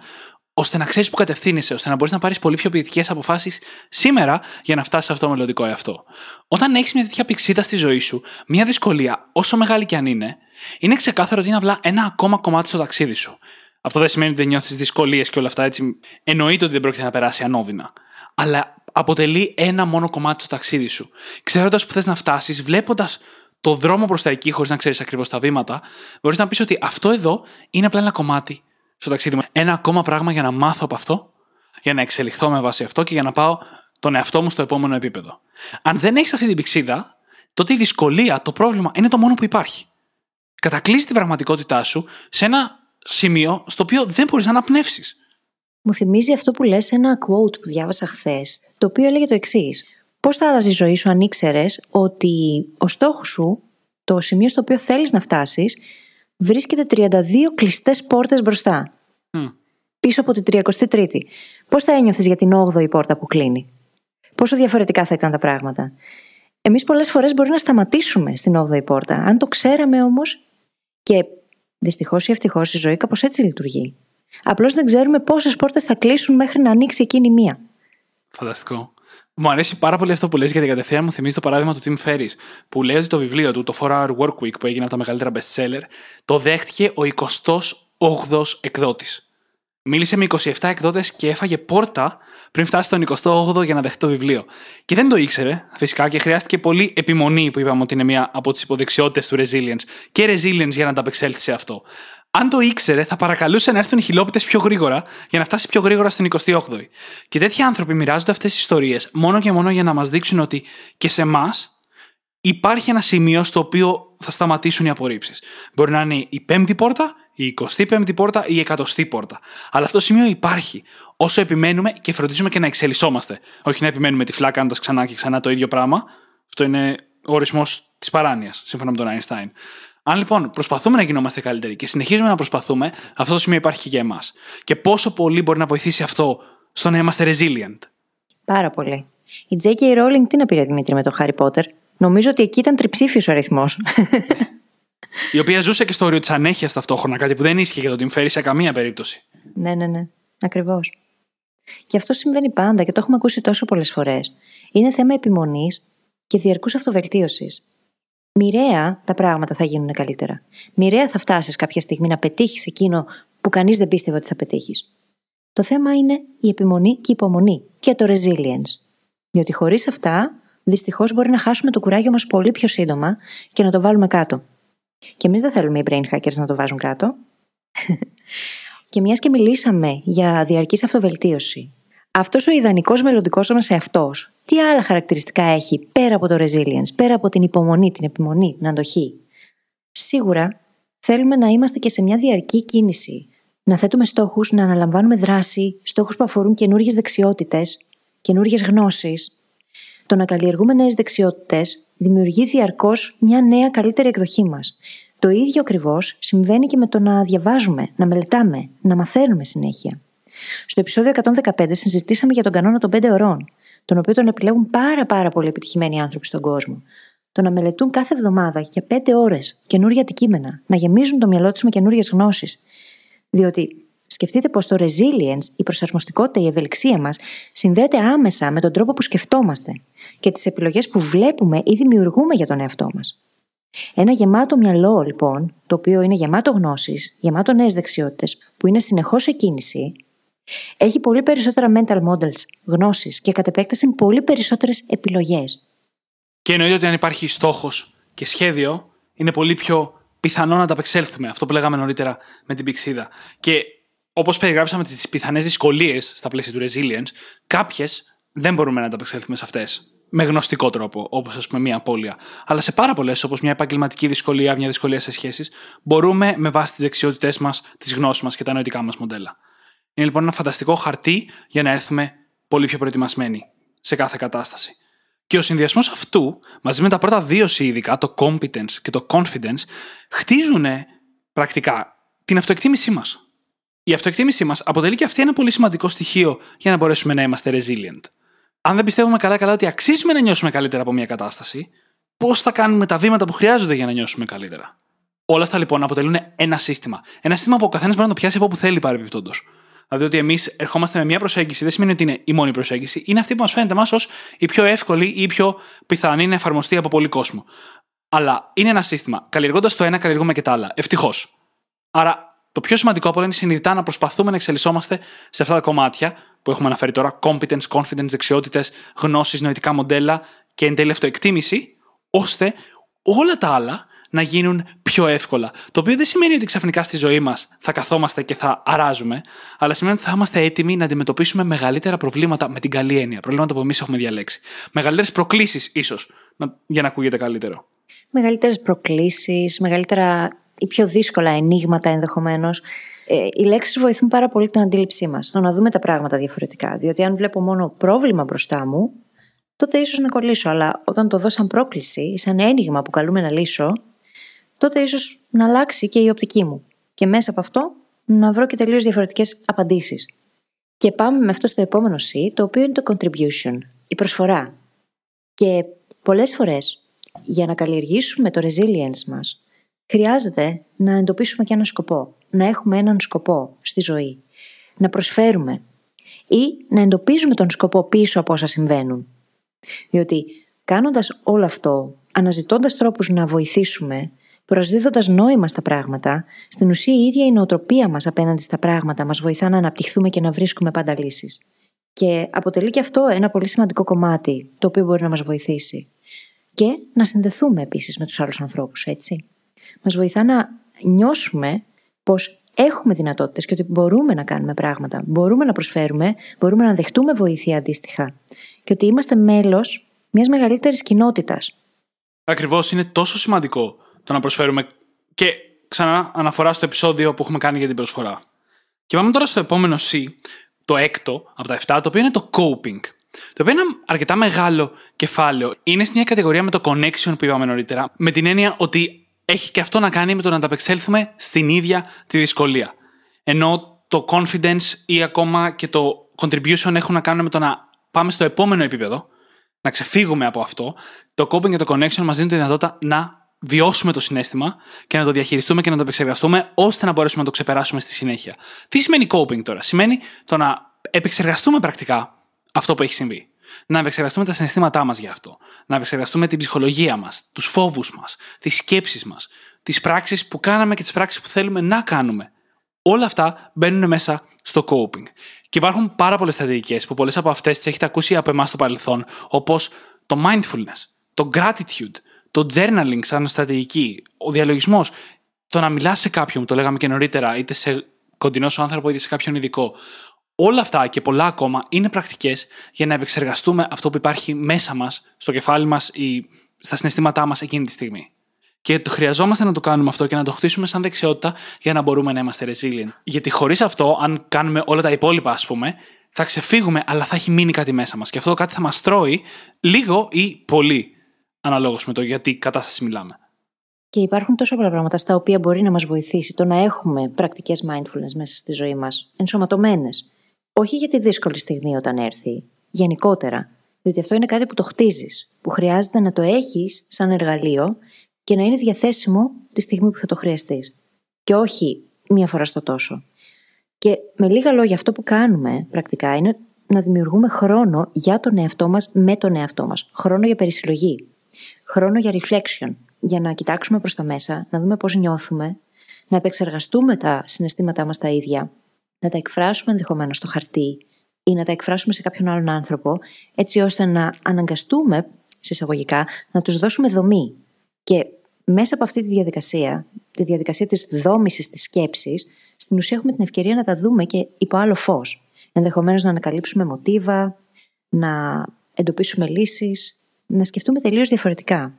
ώστε να ξέρεις που κατευθύνεσαι, ώστε να μπορείς να πάρεις πολύ πιο ποιητικές αποφάσεις σήμερα για να φτάσεις σε αυτό το μελλοντικό εαυτό. Όταν έχεις μια τέτοια πηξίδα στη ζωή σου, μια δυσκολία, όσο μεγάλη και αν είναι, είναι ξεκάθαρο ότι είναι απλά ένα ακόμα κομμάτι στο ταξίδι σου. Αυτό δεν σημαίνει ότι δεν νιώθεις δυσκολίες και όλα αυτά έτσι. Εννοείται ότι δεν πρόκειται να περάσει ανώδυνα. Αλλά αποτελεί ένα μόνο κομμάτι στο ταξίδι σου. Ξέροντας που θες να φτάσεις, βλέποντας το δρόμο προς τα εκεί, χωρίς να ξέρεις ακριβώς τα βήματα, μπορείς να πεις ότι αυτό εδώ είναι απλά ένα κομμάτι στο ταξίδι μου. Ένα ακόμα πράγμα για να μάθω από αυτό, για να εξελιχθώ με βάση αυτό και για να πάω τον εαυτό μου στο επόμενο επίπεδο. Αν δεν έχεις αυτή την πηξίδα, τότε η δυσκολία, το πρόβλημα είναι το μόνο που υπάρχει. Κατακλείζεις την πραγματικότητά σου σε ένα σημείο στο οποίο δεν μπορείς να αναπνεύσεις. Μου θυμίζει αυτό που λες ένα quote που διάβασα χθες, το οποίο έλεγε το εξής. Πώς θα άλλαζε η ζωή σου αν ήξερες ότι ο στόχος σου, το σημείο στο οποίο θέλεις να φτάσεις, βρίσκεται 32 κλειστές πόρτες μπροστά. Πίσω από την 33η. Πώς θα ένιωθες για την 8η πόρτα που κλείνει; Πόσο διαφορετικά θα ήταν τα πράγματα; Εμείς πολλές φορές μπορεί να σταματήσουμε στην 8η πόρτα. Αν το ξέραμε όμως. Και δυστυχώς ή ευτυχώς η ζωή κάπως έτσι λειτουργεί. Απλώς δεν ξέρουμε πόσες πόρτες θα κλείσουν μέχρι να ανοίξει εκείνη η μία. Φανταστικό. Μου αρέσει πάρα πολύ αυτό που λες γιατί κατευθείαν μου θυμίζει το παράδειγμα του Tim Ferris που λέει ότι το βιβλίο του, το 4 Hour Work Week που έγινε από τα μεγαλύτερα best seller, το δέχτηκε ο 28ο εκδότης. Μίλησε με 27 εκδότες και έφαγε πόρτα πριν φτάσει στον 28ο για να δεχτεί το βιβλίο. Και δεν το ήξερε, φυσικά, και χρειάστηκε πολύ επιμονή, που είπαμε ότι είναι μία από τις υποδεξιότητες του resilience, και resilience για να ανταπεξέλθει σε αυτό. Αν το ήξερε, θα παρακαλούσε να έρθουν οι χιλόπιτες πιο γρήγορα για να φτάσει πιο γρήγορα στην 28η. Και τέτοιοι άνθρωποι μοιράζονται αυτές τις ιστορίες μόνο και μόνο για να μας δείξουν ότι και σε εμάς υπάρχει ένα σημείο στο οποίο θα σταματήσουν οι απορρίψεις. Μπορεί να είναι η πέμπτη πόρτα, η 25η πόρτα ή η εκατοστή πόρτα. Αλλά αυτό το σημείο υπάρχει όσο επιμένουμε και φροντίζουμε και να εξελισσόμαστε. Όχι να επιμένουμε τυφλά κάνοντα ξανά και ξανά το ίδιο πράγμα. Αυτό είναι ο ορισμός της παράνοιας, σύμφωνα με τον Einstein. Αν λοιπόν προσπαθούμε να γινόμαστε καλύτεροι και συνεχίζουμε να προσπαθούμε, αυτό το σημείο υπάρχει και για εμάς. Και πόσο πολύ μπορεί να βοηθήσει αυτό στο να είμαστε resilient. Πάρα πολύ. Η J.K. Rowling τι να πήρε Δημήτρη με το Harry Potter; Νομίζω ότι εκεί ήταν τριψήφιος ο αριθμός. (laughs) Η οποία ζούσε και στο όριο της ανέχειας ταυτόχρονα, κάτι που δεν ίσχυε για το την φέρει σε καμία περίπτωση. ναι, ναι, ναι. Ακριβώς. Και αυτό συμβαίνει πάντα και το έχουμε ακούσει τόσο πολλές φορές. Είναι θέμα επιμονής και διαρκούς αυτοβελτίωσης. Μοιραία τα πράγματα θα γίνουν καλύτερα. Μοιραία θα φτάσεις κάποια στιγμή να πετύχεις εκείνο που κανείς δεν πίστευε ότι θα πετύχεις. Το θέμα είναι η επιμονή και η υπομονή και το resilience. Διότι χωρίς αυτά, δυστυχώς μπορεί να χάσουμε το κουράγιο μας πολύ πιο σύντομα και να το βάλουμε κάτω. Και εμείς δεν θέλουμε οι brain hackers να το βάζουν κάτω. (laughs) και μιας και μιλήσαμε για διαρκής αυτοβελτίωση, αυτός ο ιδανικός μελλοντικός μας εαυτός, τι άλλα χαρακτηριστικά έχει πέρα από το resilience, πέρα από την υπομονή, την επιμονή, την αντοχή; Σίγουρα θέλουμε να είμαστε και σε μια διαρκή κίνηση. Να θέτουμε στόχους, να αναλαμβάνουμε δράση, στόχους που αφορούν καινούριε δεξιότητες, καινούριε γνώσεις. Το να καλλιεργούμε νέες δεξιότητες δημιουργεί διαρκώς μια νέα καλύτερη εκδοχή μας. Το ίδιο ακριβώς συμβαίνει και με το να διαβάζουμε, να μελετάμε, να μαθαίνουμε συνέχεια. Στο επεισόδιο 115 συζητήσαμε για τον κανόνα των 5 ωρών, τον οποίο τον επιλέγουν πάρα πάρα πολύ επιτυχημένοι άνθρωποι στον κόσμο. Το να μελετούν κάθε εβδομάδα για 5 ώρες καινούργια αντικείμενα, να γεμίζουν το μυαλό τους με καινούριε γνώσεις. Διότι σκεφτείτε πως το resilience, η προσαρμοστικότητα, η ευελιξία μας συνδέεται άμεσα με τον τρόπο που σκεφτόμαστε και τις επιλογές που βλέπουμε ή δημιουργούμε για τον εαυτό μας. Ένα γεμάτο μυαλό, λοιπόν, το οποίο είναι γεμάτο γνώσεις, γεμάτο νέες δεξιότητες, που είναι συνεχώς σε κίνηση, έχει πολύ περισσότερα mental models, γνώσεις και κατ' επέκταση πολύ περισσότερες επιλογές. Και εννοείται ότι αν υπάρχει στόχος και σχέδιο, είναι πολύ πιο πιθανό να τα απεξέλθουμε. Αυτό που λέγαμε νωρίτερα με την πηξίδα. Και όπως περιγράψαμε τις πιθανές δυσκολίες στα πλαίσια του resilience, κάποιες δεν μπορούμε να τα απεξέλθουμε σε αυτές. Με γνωστικό τρόπο, όπως ας πούμε μια απώλεια. Αλλά σε πάρα πολλές, όπως μια επαγγελματική δυσκολία, μια δυσκολία σε σχέσεις, μπορούμε με βάση τις δεξιότητές μας, τις γνώσεις μας και τα νοητικά μας μοντέλα. Είναι λοιπόν ένα φανταστικό χαρτί για να έρθουμε πολύ πιο προετοιμασμένοι σε κάθε κατάσταση. Και ο συνδυασμός αυτού, μαζί με τα πρώτα δύο ειδικά, το competence και το confidence, χτίζουν πρακτικά την αυτοεκτίμησή μας. Η αυτοεκτίμησή μας αποτελεί και αυτή ένα πολύ σημαντικό στοιχείο για να μπορέσουμε να είμαστε resilient. Αν δεν πιστεύουμε καλά-καλά ότι αξίζουμε να νιώσουμε καλύτερα από μια κατάσταση, πώς θα κάνουμε τα βήματα που χρειάζονται για να νιώσουμε καλύτερα; Όλα αυτά λοιπόν αποτελούν ένα σύστημα. Ένα σύστημα που ο καθένας μπορεί να το πιάσει από όπου θέλει παρεμπιπτόντως. Δηλαδή ότι εμείς ερχόμαστε με μια προσέγγιση, δεν σημαίνει ότι είναι η μόνη προσέγγιση, είναι αυτή που μας φαίνεται εμάς ως η πιο εύκολη ή η πιο πιθανή να εφαρμοστεί από πολύ κόσμο. Αλλά είναι ένα σύστημα. Καλλιεργώντας το ένα, καλλιεργούμε και τα άλλα. Ευτυχώς. Άρα το πιο σημαντικό από όλα είναι συνειδητά να προσπαθούμε να εξελισσόμαστε σε αυτά τα κομμάτια που έχουμε αναφέρει τώρα: competence, confidence, δεξιότητες, γνώσεις, νοητικά μοντέλα και εν τέλει αυτοεκτίμηση, ώστε όλα τα άλλα να γίνουν πιο εύκολα. Το οποίο δεν σημαίνει ότι ξαφνικά στη ζωή μας θα καθόμαστε και θα αράζουμε, αλλά σημαίνει ότι θα είμαστε έτοιμοι να αντιμετωπίσουμε μεγαλύτερα προβλήματα με την καλή έννοια. Προβλήματα που εμείς έχουμε διαλέξει. Μεγαλύτερες προκλήσεις, ίσως, για να ακούγεται καλύτερο. Μεγαλύτερες προκλήσεις, μεγαλύτερα ή πιο δύσκολα ενίγματα ενδεχομένως. Ε, οι λέξεις βοηθούν πάρα πολύ την αντίληψή μας, στο να δούμε τα πράγματα διαφορετικά. Διότι αν βλέπω μόνο πρόβλημα μπροστά μου, τότε ίσως να κολλήσω. Αλλά όταν το δω σαν πρόκληση, σαν ένιγμα που καλούμε να λύσω, τότε ίσως να αλλάξει και η οπτική μου. Και μέσα από αυτό να βρω και τελείως διαφορετικές απαντήσεις. Και πάμε με αυτό στο επόμενο C, το οποίο είναι το contribution, η προσφορά. Και πολλές φορές για να καλλιεργήσουμε το resilience μας, χρειάζεται να εντοπίσουμε και έναν σκοπό. Να έχουμε έναν σκοπό στη ζωή. Να προσφέρουμε. Ή να εντοπίζουμε τον σκοπό πίσω από όσα συμβαίνουν. Διότι κάνοντας όλο αυτό, αναζητώντας τρόπους να βοηθήσουμε, Προσδίδοντας νόημα στα πράγματα, στην ουσία η ίδια η νοοτροπία μας απέναντι στα πράγματα μας βοηθά να αναπτυχθούμε και να βρίσκουμε πάντα λύσεις. Και αποτελεί και αυτό ένα πολύ σημαντικό κομμάτι, το οποίο μπορεί να μας βοηθήσει. Και να συνδεθούμε επίσης με τους άλλους ανθρώπους, έτσι. Μας βοηθά να νιώσουμε πως έχουμε δυνατότητες και ότι μπορούμε να κάνουμε πράγματα, μπορούμε να προσφέρουμε, μπορούμε να δεχτούμε βοήθεια αντίστοιχα. Και ότι είμαστε μέλος μιας μεγαλύτερης κοινότητας. Ακριβώς είναι τόσο σημαντικό το να προσφέρουμε. Και ξανά αναφορά στο επεισόδιο που έχουμε κάνει για την προσφορά. Και πάμε τώρα στο επόμενο C, το έκτο από τα 7, το οποίο είναι το coping. Το οποίο είναι ένα αρκετά μεγάλο κεφάλαιο. Είναι στην ίδια κατηγορία με το connection που είπαμε νωρίτερα, με την έννοια ότι έχει και αυτό να κάνει με το να ανταπεξέλθουμε στην ίδια τη δυσκολία. Ενώ το confidence ή ακόμα και το contribution έχουν να κάνουν με το να πάμε στο επόμενο επίπεδο, να ξεφύγουμε από αυτό, το coping και το connection μας δίνουν τη δυνατότητα να βιώσουμε το συνέστημα και να το διαχειριστούμε και να το επεξεργαστούμε ώστε να μπορέσουμε να το ξεπεράσουμε στη συνέχεια. Τι σημαίνει coping τώρα, Σημαίνει το να επεξεργαστούμε πρακτικά αυτό που έχει συμβεί. Να επεξεργαστούμε τα συναισθήματά μας για αυτό. Να επεξεργαστούμε την ψυχολογία μας, τους φόβους μας, τις σκέψεις μας, τις πράξεις που κάναμε και τις πράξεις που θέλουμε να κάνουμε. Όλα αυτά μπαίνουν μέσα στο coping. Και υπάρχουν πάρα πολλές στρατηγικές που πολλές από αυτές τις έχετε ακούσει από εμάς στο παρελθόν, όπως το mindfulness, το gratitude, το journaling σαν στρατηγική, ο διαλογισμός, το να μιλάς σε κάποιον, το λέγαμε και νωρίτερα, είτε σε κοντινό σου άνθρωπο είτε σε κάποιον ειδικό. Όλα αυτά και πολλά ακόμα είναι πρακτικές για να επεξεργαστούμε αυτό που υπάρχει μέσα μας, στο κεφάλι μας ή στα συναισθήματά μας εκείνη τη στιγμή. Και το χρειαζόμαστε να το κάνουμε αυτό και να το χτίσουμε σαν δεξιότητα για να μπορούμε να είμαστε resilient. Γιατί χωρίς αυτό, αν κάνουμε όλα τα υπόλοιπα, ας πούμε, θα ξεφύγουμε, αλλά θα έχει μείνει κάτι μέσα μας. Και αυτό κάτι θα μας τρώει λίγο ή πολύ, αναλόγως με το γιατί κατάσταση μιλάμε. Και υπάρχουν τόσο πολλά πράγματα στα οποία μπορεί να μας βοηθήσει το να έχουμε πρακτικές mindfulness μέσα στη ζωή μας, ενσωματωμένες. Όχι για τη δύσκολη στιγμή όταν έρθει, γενικότερα. Διότι αυτό είναι κάτι που το χτίζεις, που χρειάζεται να το έχεις σαν εργαλείο και να είναι διαθέσιμο τη στιγμή που θα το χρειαστείς. Και όχι μία φορά στο τόσο. Και με λίγα λόγια, αυτό που κάνουμε πρακτικά είναι να δημιουργούμε χρόνο για τον εαυτό μας με τον εαυτό μας. Χρόνο για περισυλλογή. Χρόνο για reflection. Για να κοιτάξουμε προς τα μέσα, να δούμε πώς νιώθουμε, να επεξεργαστούμε τα συναισθήματά μας τα ίδια, να τα εκφράσουμε ενδεχομένως στο χαρτί ή να τα εκφράσουμε σε κάποιον άλλον άνθρωπο, έτσι ώστε να αναγκαστούμε, συσσαγωγικά, να τους δώσουμε δομή. Και μέσα από αυτή τη διαδικασία, τη διαδικασία της δόμησης της σκέψης, στην ουσία έχουμε την ευκαιρία να τα δούμε και υπό άλλο φως. Ενδεχομένως να ανακαλύψουμε μοτίβα, να εντοπίσουμε λύσεις, να σκεφτούμε τελείως διαφορετικά.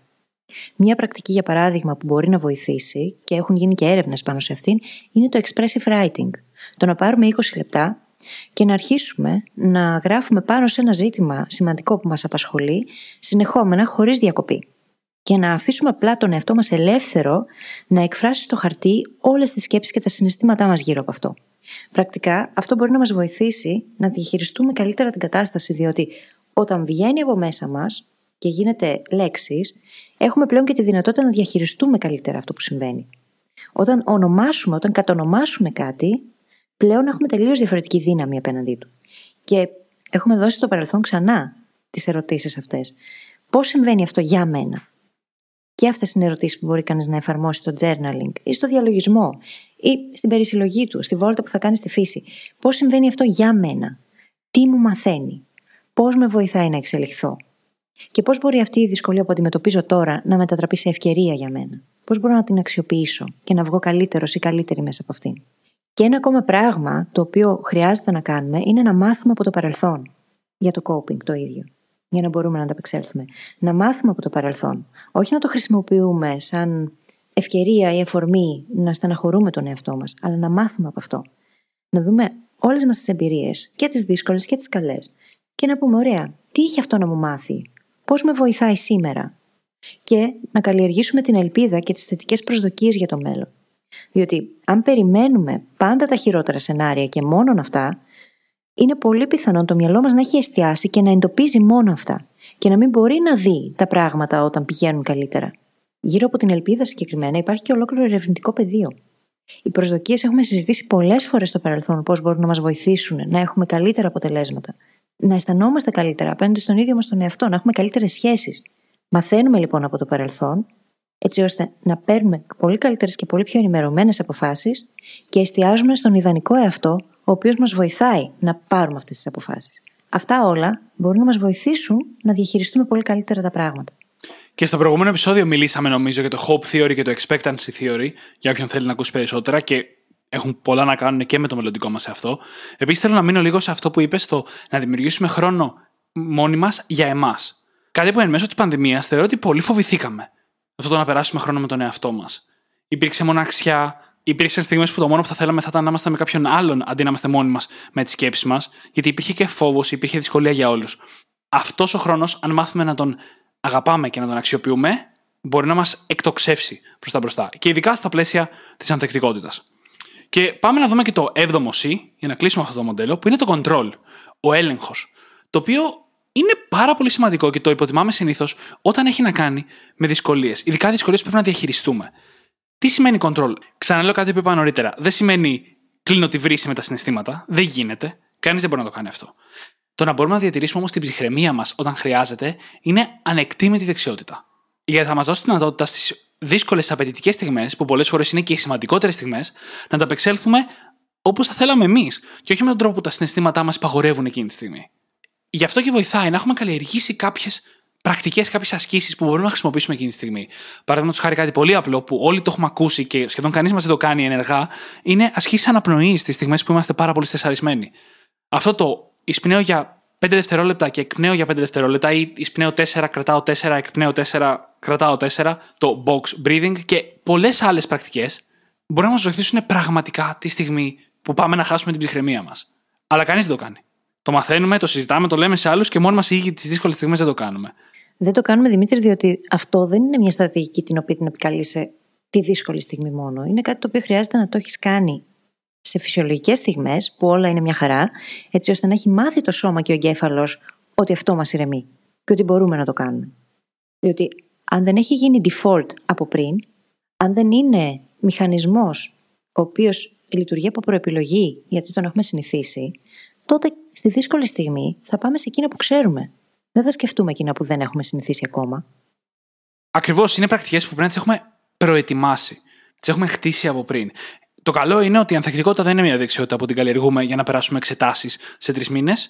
Μία πρακτική, για παράδειγμα, που μπορεί να βοηθήσει και έχουν γίνει και έρευνες πάνω σε αυτήν, είναι το expressive writing. Το να πάρουμε 20 λεπτά και να αρχίσουμε να γράφουμε πάνω σε ένα ζήτημα σημαντικό που μας απασχολεί, συνεχόμενα, χωρίς διακοπή και να αφήσουμε απλά τον εαυτό μας ελεύθερο να εκφράσει στο χαρτί όλες τις σκέψεις και τα συναισθήματά μας γύρω από αυτό. Πρακτικά, αυτό μπορεί να μας βοηθήσει να διαχειριστούμε καλύτερα την κατάσταση, διότι όταν βγαίνει από μέσα μας και γίνεται λέξεις, έχουμε πλέον και τη δυνατότητα να διαχειριστούμε καλύτερα αυτό που συμβαίνει. Όταν ονομάσουμε, όταν κατονομάσουμε κάτι, πλέον έχουμε τελείως διαφορετική δύναμη απέναντί του. Και έχουμε δώσει στο παρελθόν ξανά τις ερωτήσεις αυτές. Πώς συμβαίνει αυτό για μένα, και αυτές είναι ερωτήσεις που μπορεί κανείς να εφαρμόσει στο journaling ή στο διαλογισμό ή στην περισυλλογή του, στη βόλτα που θα κάνει στη φύση. Πώς συμβαίνει αυτό για μένα, τι μου μαθαίνει, πώς με βοηθάει να εξελιχθώ; Και πώς μπορεί αυτή η δυσκολία που αντιμετωπίζω τώρα να μετατραπεί σε ευκαιρία για μένα; Πώς μπορώ να την αξιοποιήσω και να βγω καλύτερος ή καλύτερη μέσα από αυτήν; Και ένα ακόμα πράγμα το οποίο χρειάζεται να κάνουμε είναι να μάθουμε από το παρελθόν για το coping το ίδιο για να μπορούμε να ανταπεξέλθουμε. Να μάθουμε από το παρελθόν. Όχι να το χρησιμοποιούμε σαν ευκαιρία ή εφορμή να στεναχωρούμε τον εαυτό μας, αλλά να μάθουμε από αυτό. Να δούμε όλες μας τις εμπειρίες, και τις δύσκολες και τις καλές, και να πούμε: Ωραία, τι είχε αυτό να μου μάθει, πώς με βοηθάει σήμερα. Και να καλλιεργήσουμε την ελπίδα και τις θετικές προσδοκίες για το μέλλον. Διότι αν περιμένουμε πάντα τα χειρότερα σενάρια και μόνον αυτά, είναι πολύ πιθανόν το μυαλό μας να έχει εστιάσει και να εντοπίζει μόνο αυτά και να μην μπορεί να δει τα πράγματα όταν πηγαίνουν καλύτερα. Γύρω από την ελπίδα συγκεκριμένα υπάρχει και ολόκληρο ερευνητικό πεδίο. Οι προσδοκίες έχουμε συζητήσει πολλές φορές στο παρελθόν πώς μπορούν να μας βοηθήσουν να έχουμε καλύτερα αποτελέσματα. Να αισθανόμαστε καλύτερα απέναντι στον ίδιο μας τον εαυτό, να έχουμε καλύτερες σχέσεις. Μαθαίνουμε λοιπόν από το παρελθόν, έτσι ώστε να παίρνουμε πολύ καλύτερες και πολύ πιο ενημερωμένες αποφάσεις και εστιάζουμε στον ιδανικό εαυτό ο οποίος μας βοηθάει να πάρουμε αυτές τις αποφάσεις. Αυτά όλα μπορούν να μας βοηθήσουν να διαχειριστούμε πολύ καλύτερα τα πράγματα. Και στο προηγούμενο επεισόδιο μιλήσαμε νομίζω για το Hope Theory και το Expectancy Theory, για όποιον θέλει να ακούσει περισσότερα και έχουν πολλά να κάνουν και με το μελλοντικό μας αυτό. Επίσης θέλω να μείνω λίγο σε αυτό που είπες, στο να δημιουργήσουμε χρόνο μόνοι μας για εμάς. Κάτι που εν μέσω της πανδημίας θεωρώ ότι πολύ φοβηθήκαμε. Αυτό το να περάσουμε χρόνο με τον εαυτό μας. Υπήρξε μοναξιά, υπήρξαν στιγμές που το μόνο που θα θέλαμε θα ήταν να είμαστε με κάποιον άλλον αντί να είμαστε μόνοι μας με τις σκέψεις μας, γιατί υπήρχε και φόβος, υπήρχε δυσκολία για όλους. Αυτός ο χρόνος, αν μάθουμε να τον αγαπάμε και να τον αξιοποιούμε, μπορεί να μας εκτοξεύσει προς τα μπροστά. Και ειδικά στα πλαίσια της ανθεκτικότητας. Και πάμε να δούμε και το 7ο C, για να κλείσουμε αυτό το μοντέλο, που είναι το control, ο έλεγχος. Το οποίο είναι πάρα πολύ σημαντικό και το υποτιμάμε συνήθως όταν έχει να κάνει με δυσκολίες. Ειδικά δυσκολίες που πρέπει να διαχειριστούμε. Τι σημαίνει control; Ξαναλέω κάτι που είπα νωρίτερα. Δεν σημαίνει κλείνω τη βρύση με τα συναισθήματα. Δεν γίνεται. Κανείς δεν μπορεί να το κάνει αυτό. Το να μπορούμε να διατηρήσουμε όμως την ψυχραιμία μας όταν χρειάζεται είναι ανεκτήμητη δεξιότητα. Γιατί θα μας δώσει τη δυνατότητα στις δύσκολες απαιτητικές στιγμές, που πολλές φορές είναι και οι σημαντικότερες στιγμές, να τα απεξέλθουμε όπως θα θέλαμε εμείς, και όχι με τον τρόπο που τα συναισθήματά μας υπαγορεύουν εκείνη τη στιγμή. Γι' αυτό και βοηθάει να έχουμε καλλιεργήσει κάποιες πρακτικές, κάποιες ασκήσεις που μπορούμε να χρησιμοποιήσουμε εκείνη τη στιγμή. Παραδείγματος χάρη κάτι πολύ απλό που όλοι το έχουμε ακούσει και σχεδόν κανείς μας δεν το κάνει ενεργά, είναι ασκήσεις αναπνοής στις στιγμές που είμαστε πάρα πολύ στεσαρισμένοι. Αυτό το εισπνέω για 5 δευτερόλεπτα και εκπνέω για 5 δευτερόλεπτα ή εισπνέω 4, κρατάω 4, εκπνέω 4, κρατάω 4, το box breathing και πολλές άλλες πρακτικές μπορεί να μας βοηθήσουν πραγματικά τη στιγμή που πάμε να χάσουμε την ψυχραιμία μας. Αλλά κανείς δεν το κάνει. Το μαθαίνουμε, το συζητάμε, το λέμε σε άλλους και μόνοι μας οι τις δύσκολες στιγμές δεν το κάνουμε. Δεν το κάνουμε, Δημήτρη, διότι αυτό δεν είναι μια στρατηγική την οποία την επικαλείσαι τη δύσκολη στιγμή μόνο. Είναι κάτι το οποίο χρειάζεται να το έχεις κάνει σε φυσιολογικές στιγμές, που όλα είναι μια χαρά, έτσι ώστε να έχει μάθει το σώμα και ο εγκέφαλος ότι αυτό μας ηρεμεί και ότι μπορούμε να το κάνουμε. Διότι αν δεν έχει γίνει default από πριν, αν δεν είναι μηχανισμός ο οποίος λειτουργεί από προεπιλογή, γιατί τον έχουμε συνηθίσει, τότε στη δύσκολη στιγμή θα πάμε σε εκείνα που ξέρουμε. Δεν θα σκεφτούμε εκείνα που δεν έχουμε συνηθίσει ακόμα. Ακριβώς. Είναι πρακτικές που πρέπει να τις έχουμε προετοιμάσει. Τις έχουμε χτίσει από πριν. Το καλό είναι ότι η ανθεκτικότητα δεν είναι μια δεξιότητα που την καλλιεργούμε για να περάσουμε εξετάσεις σε τρεις μήνες.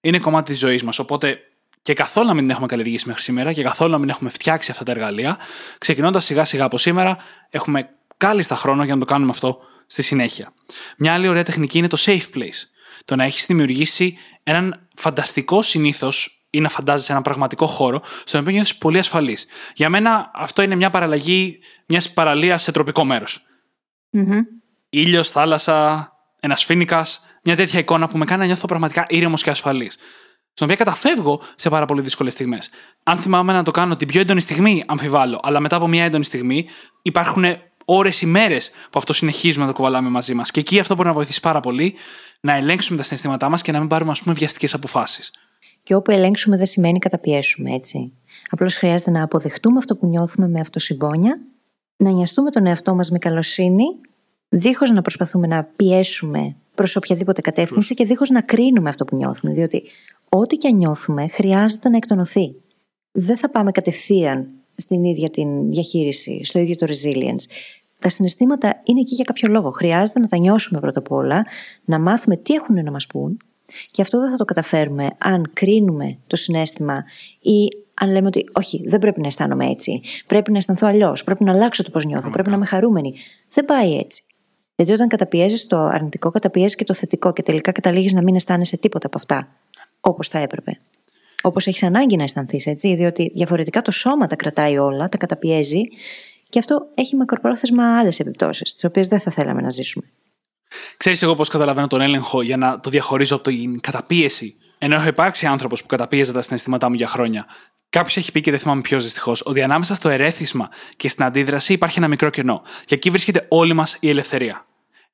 Είναι κομμάτι της ζωής μας. Οπότε και καθόλου να μην την έχουμε καλλιεργήσει μέχρι σήμερα και καθόλου να μην έχουμε φτιάξει αυτά τα εργαλεία, ξεκινώντας σιγά σιγά από σήμερα, έχουμε κάλλιστα χρόνο για να το κάνουμε αυτό στη συνέχεια. Μια άλλη ωραία τεχνική είναι το safe place. Το να έχεις δημιουργήσει έναν φανταστικό συνήθως ή να φαντάζεσαι έναν πραγματικό χώρο στον οποίο νιώθεις πολύ ασφαλής. Για μένα αυτό είναι μια παραλλαγή μιας παραλίας σε τροπικό μέρος. Mm-hmm. Ήλιος, θάλασσα, ένας φίνικας, μια τέτοια εικόνα που με κάνει να νιώθω πραγματικά ήρεμος και ασφαλής. Στον οποίο καταφεύγω σε πάρα πολύ δύσκολες στιγμές. Αν θυμάμαι να το κάνω την πιο έντονη στιγμή, αμφιβάλλω, αλλά μετά από μια έντονη στιγμή υπάρχουν ώρες, ημέρες που αυτό συνεχίζουμε να το κουβαλάμε μαζί μας. Και εκεί αυτό μπορεί να βοηθήσει πάρα πολύ να ελέγξουμε τα συναισθήματά μας και να μην πάρουμε, ας πούμε, βιαστικές αποφάσεις. Και όπου ελέγξουμε δεν σημαίνει καταπιέσουμε, έτσι. Απλώς χρειάζεται να αποδεχτούμε αυτό που νιώθουμε με αυτοσυμπόνια, να νοιαστούμε τον εαυτό μας με καλοσύνη, δίχως να προσπαθούμε να πιέσουμε προς οποιαδήποτε κατεύθυνση και δίχως να κρίνουμε αυτό που νιώθουμε. Διότι ό,τι και αν νιώθουμε χρειάζεται να εκτονωθεί. Δεν θα πάμε κατευθείαν στην ίδια την διαχείριση, στο ίδιο το resilience. Τα συναισθήματα είναι εκεί για κάποιο λόγο. Χρειάζεται να τα νιώσουμε πρώτα απ' όλα, να μάθουμε τι έχουν να μας πούν. Και αυτό δεν θα το καταφέρουμε αν κρίνουμε το συνέστημα ή αν λέμε ότι όχι, δεν πρέπει να αισθάνομαι έτσι. Πρέπει να αισθανθώ αλλιώς. Πρέπει να αλλάξω το πώς νιώθω. Πρέπει να είμαι χαρούμενη. Δεν πάει έτσι. Γιατί όταν καταπιέζεις το αρνητικό, καταπιέζεις και το θετικό και τελικά καταλήγεις να μην αισθάνεσαι τίποτα από αυτά όπως θα έπρεπε. Όπως έχεις ανάγκη να αισθανθείς, έτσι, διότι διαφορετικά το σώμα τα κρατάει όλα, τα καταπιέζει και αυτό έχει μακροπρόθεσμα άλλες επιπτώσεις, τις οποίες δεν θα θέλαμε να ζήσουμε. Ξέρεις εγώ πώς καταλαβαίνω τον έλεγχο για να το διαχωρίζω από την καταπίεση; Ενώ έχω υπάρξει άνθρωπος που καταπίεζε τα συναισθήματά μου για χρόνια. Κάποιος έχει πει και δεν θυμάμαι ποιος δυστυχώς, ότι ανάμεσα στο ερέθισμα και στην αντίδραση υπάρχει ένα μικρό κενό. Και εκεί βρίσκεται όλη μας η ελευθερία.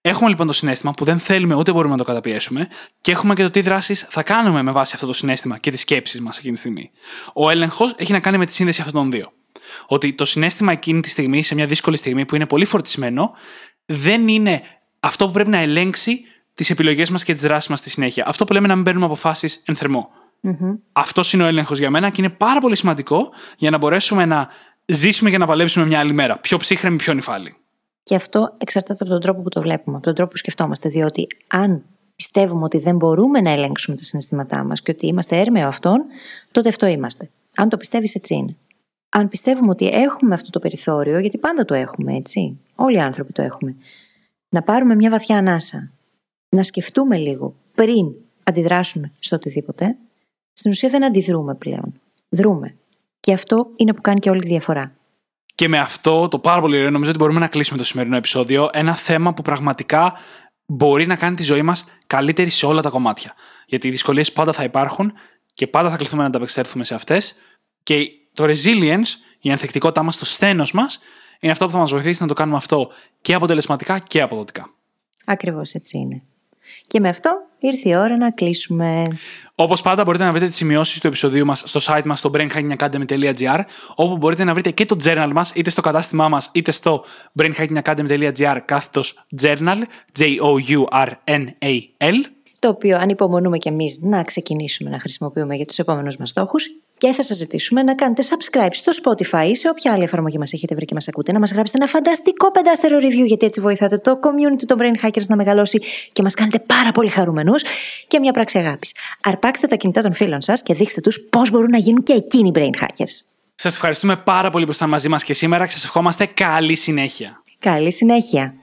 Έχουμε λοιπόν το συνέστημα που δεν θέλουμε ούτε μπορούμε να το καταπιέσουμε και έχουμε και το τι δράσεις θα κάνουμε με βάση αυτό το συνέστημα και τις σκέψεις μας εκείνη τη στιγμή. Ο έλεγχος έχει να κάνει με τη σύνδεση αυτών των δύο. Ότι το συνέστημα εκείνη τη στιγμή, σε μια δύσκολη στιγμή που είναι πολύ φορτισμένο, δεν είναι αυτό που πρέπει να ελέγξει τις επιλογές μας και τις δράσεις μας στη συνέχεια. Αυτό που λέμε να μην παίρνουμε αποφάσεις εν θερμό. Mm-hmm. Αυτός είναι ο έλεγχος για μένα και είναι πάρα πολύ σημαντικό για να μπορέσουμε να ζήσουμε και να παλέψουμε μια άλλη μέρα. Πιο ψύχρεμη, πιο νυφάλη. Και αυτό εξαρτάται από τον τρόπο που το βλέπουμε, από τον τρόπο που σκεφτόμαστε. Διότι αν πιστεύουμε ότι δεν μπορούμε να ελέγξουμε τα συναισθήματά μας και ότι είμαστε έρμεο αυτών, τότε αυτό είμαστε. Αν το πιστεύεις, έτσι είναι. Αν πιστεύουμε ότι έχουμε αυτό το περιθώριο, γιατί πάντα το έχουμε, έτσι. Όλοι οι άνθρωποι το έχουμε. Να πάρουμε μια βαθιά ανάσα. Να σκεφτούμε λίγο πριν αντιδράσουμε στο οτιδήποτε. Στην ουσία δεν αντιδρούμε πλέον. Δρούμε. Και αυτό είναι που κάνει και όλη τη διαφορά. Και με αυτό το πάρα πολύ ωραίο, νομίζω ότι μπορούμε να κλείσουμε το σημερινό επεισόδιο. Ένα θέμα που πραγματικά μπορεί να κάνει τη ζωή μας καλύτερη σε όλα τα κομμάτια. Γιατί οι δυσκολίες πάντα θα υπάρχουν και πάντα θα κληθούμε να ανταπεξέλθουμε σε αυτές. Και το resilience, η ανθεκτικότητά μας, το σθένος μας, είναι αυτό που θα μας βοηθήσει να το κάνουμε αυτό και αποτελεσματικά και αποδοτικά. Ακριβώς έτσι είναι. Και με αυτό ήρθε η ώρα να κλείσουμε. Όπως πάντα, μπορείτε να βρείτε τις σημειώσεις του επεισοδίου μας στο site μας στο brainhackingacademy.gr, όπου μπορείτε να βρείτε και το journal μας είτε στο κατάστημά μας είτε στο brainhackingacademy.gr κάθετος journal, J-O-U-R-N-A-L. Το οποίο ανυπομονούμε κι εμείς να ξεκινήσουμε να χρησιμοποιούμε για τους επόμενους μας στόχους. Και θα σας ζητήσουμε να κάνετε subscribe στο Spotify ή σε όποια άλλη εφαρμογή μας έχετε βρει και μας ακούτε, να μας γράψετε ένα φανταστικό πεντάστερο review, γιατί έτσι βοηθάτε το community των Brain Hackers να μεγαλώσει και μας κάνετε πάρα πολύ χαρούμενους και μια πράξη αγάπης. Αρπάξτε τα κινητά των φίλων σας και δείξτε τους πώς μπορούν να γίνουν και εκείνοι Brain Hackers. Σας ευχαριστούμε πάρα πολύ που ήσασταν μαζί μας και σήμερα και σας ευχόμαστε καλή συνέχεια. Καλή συνέχεια.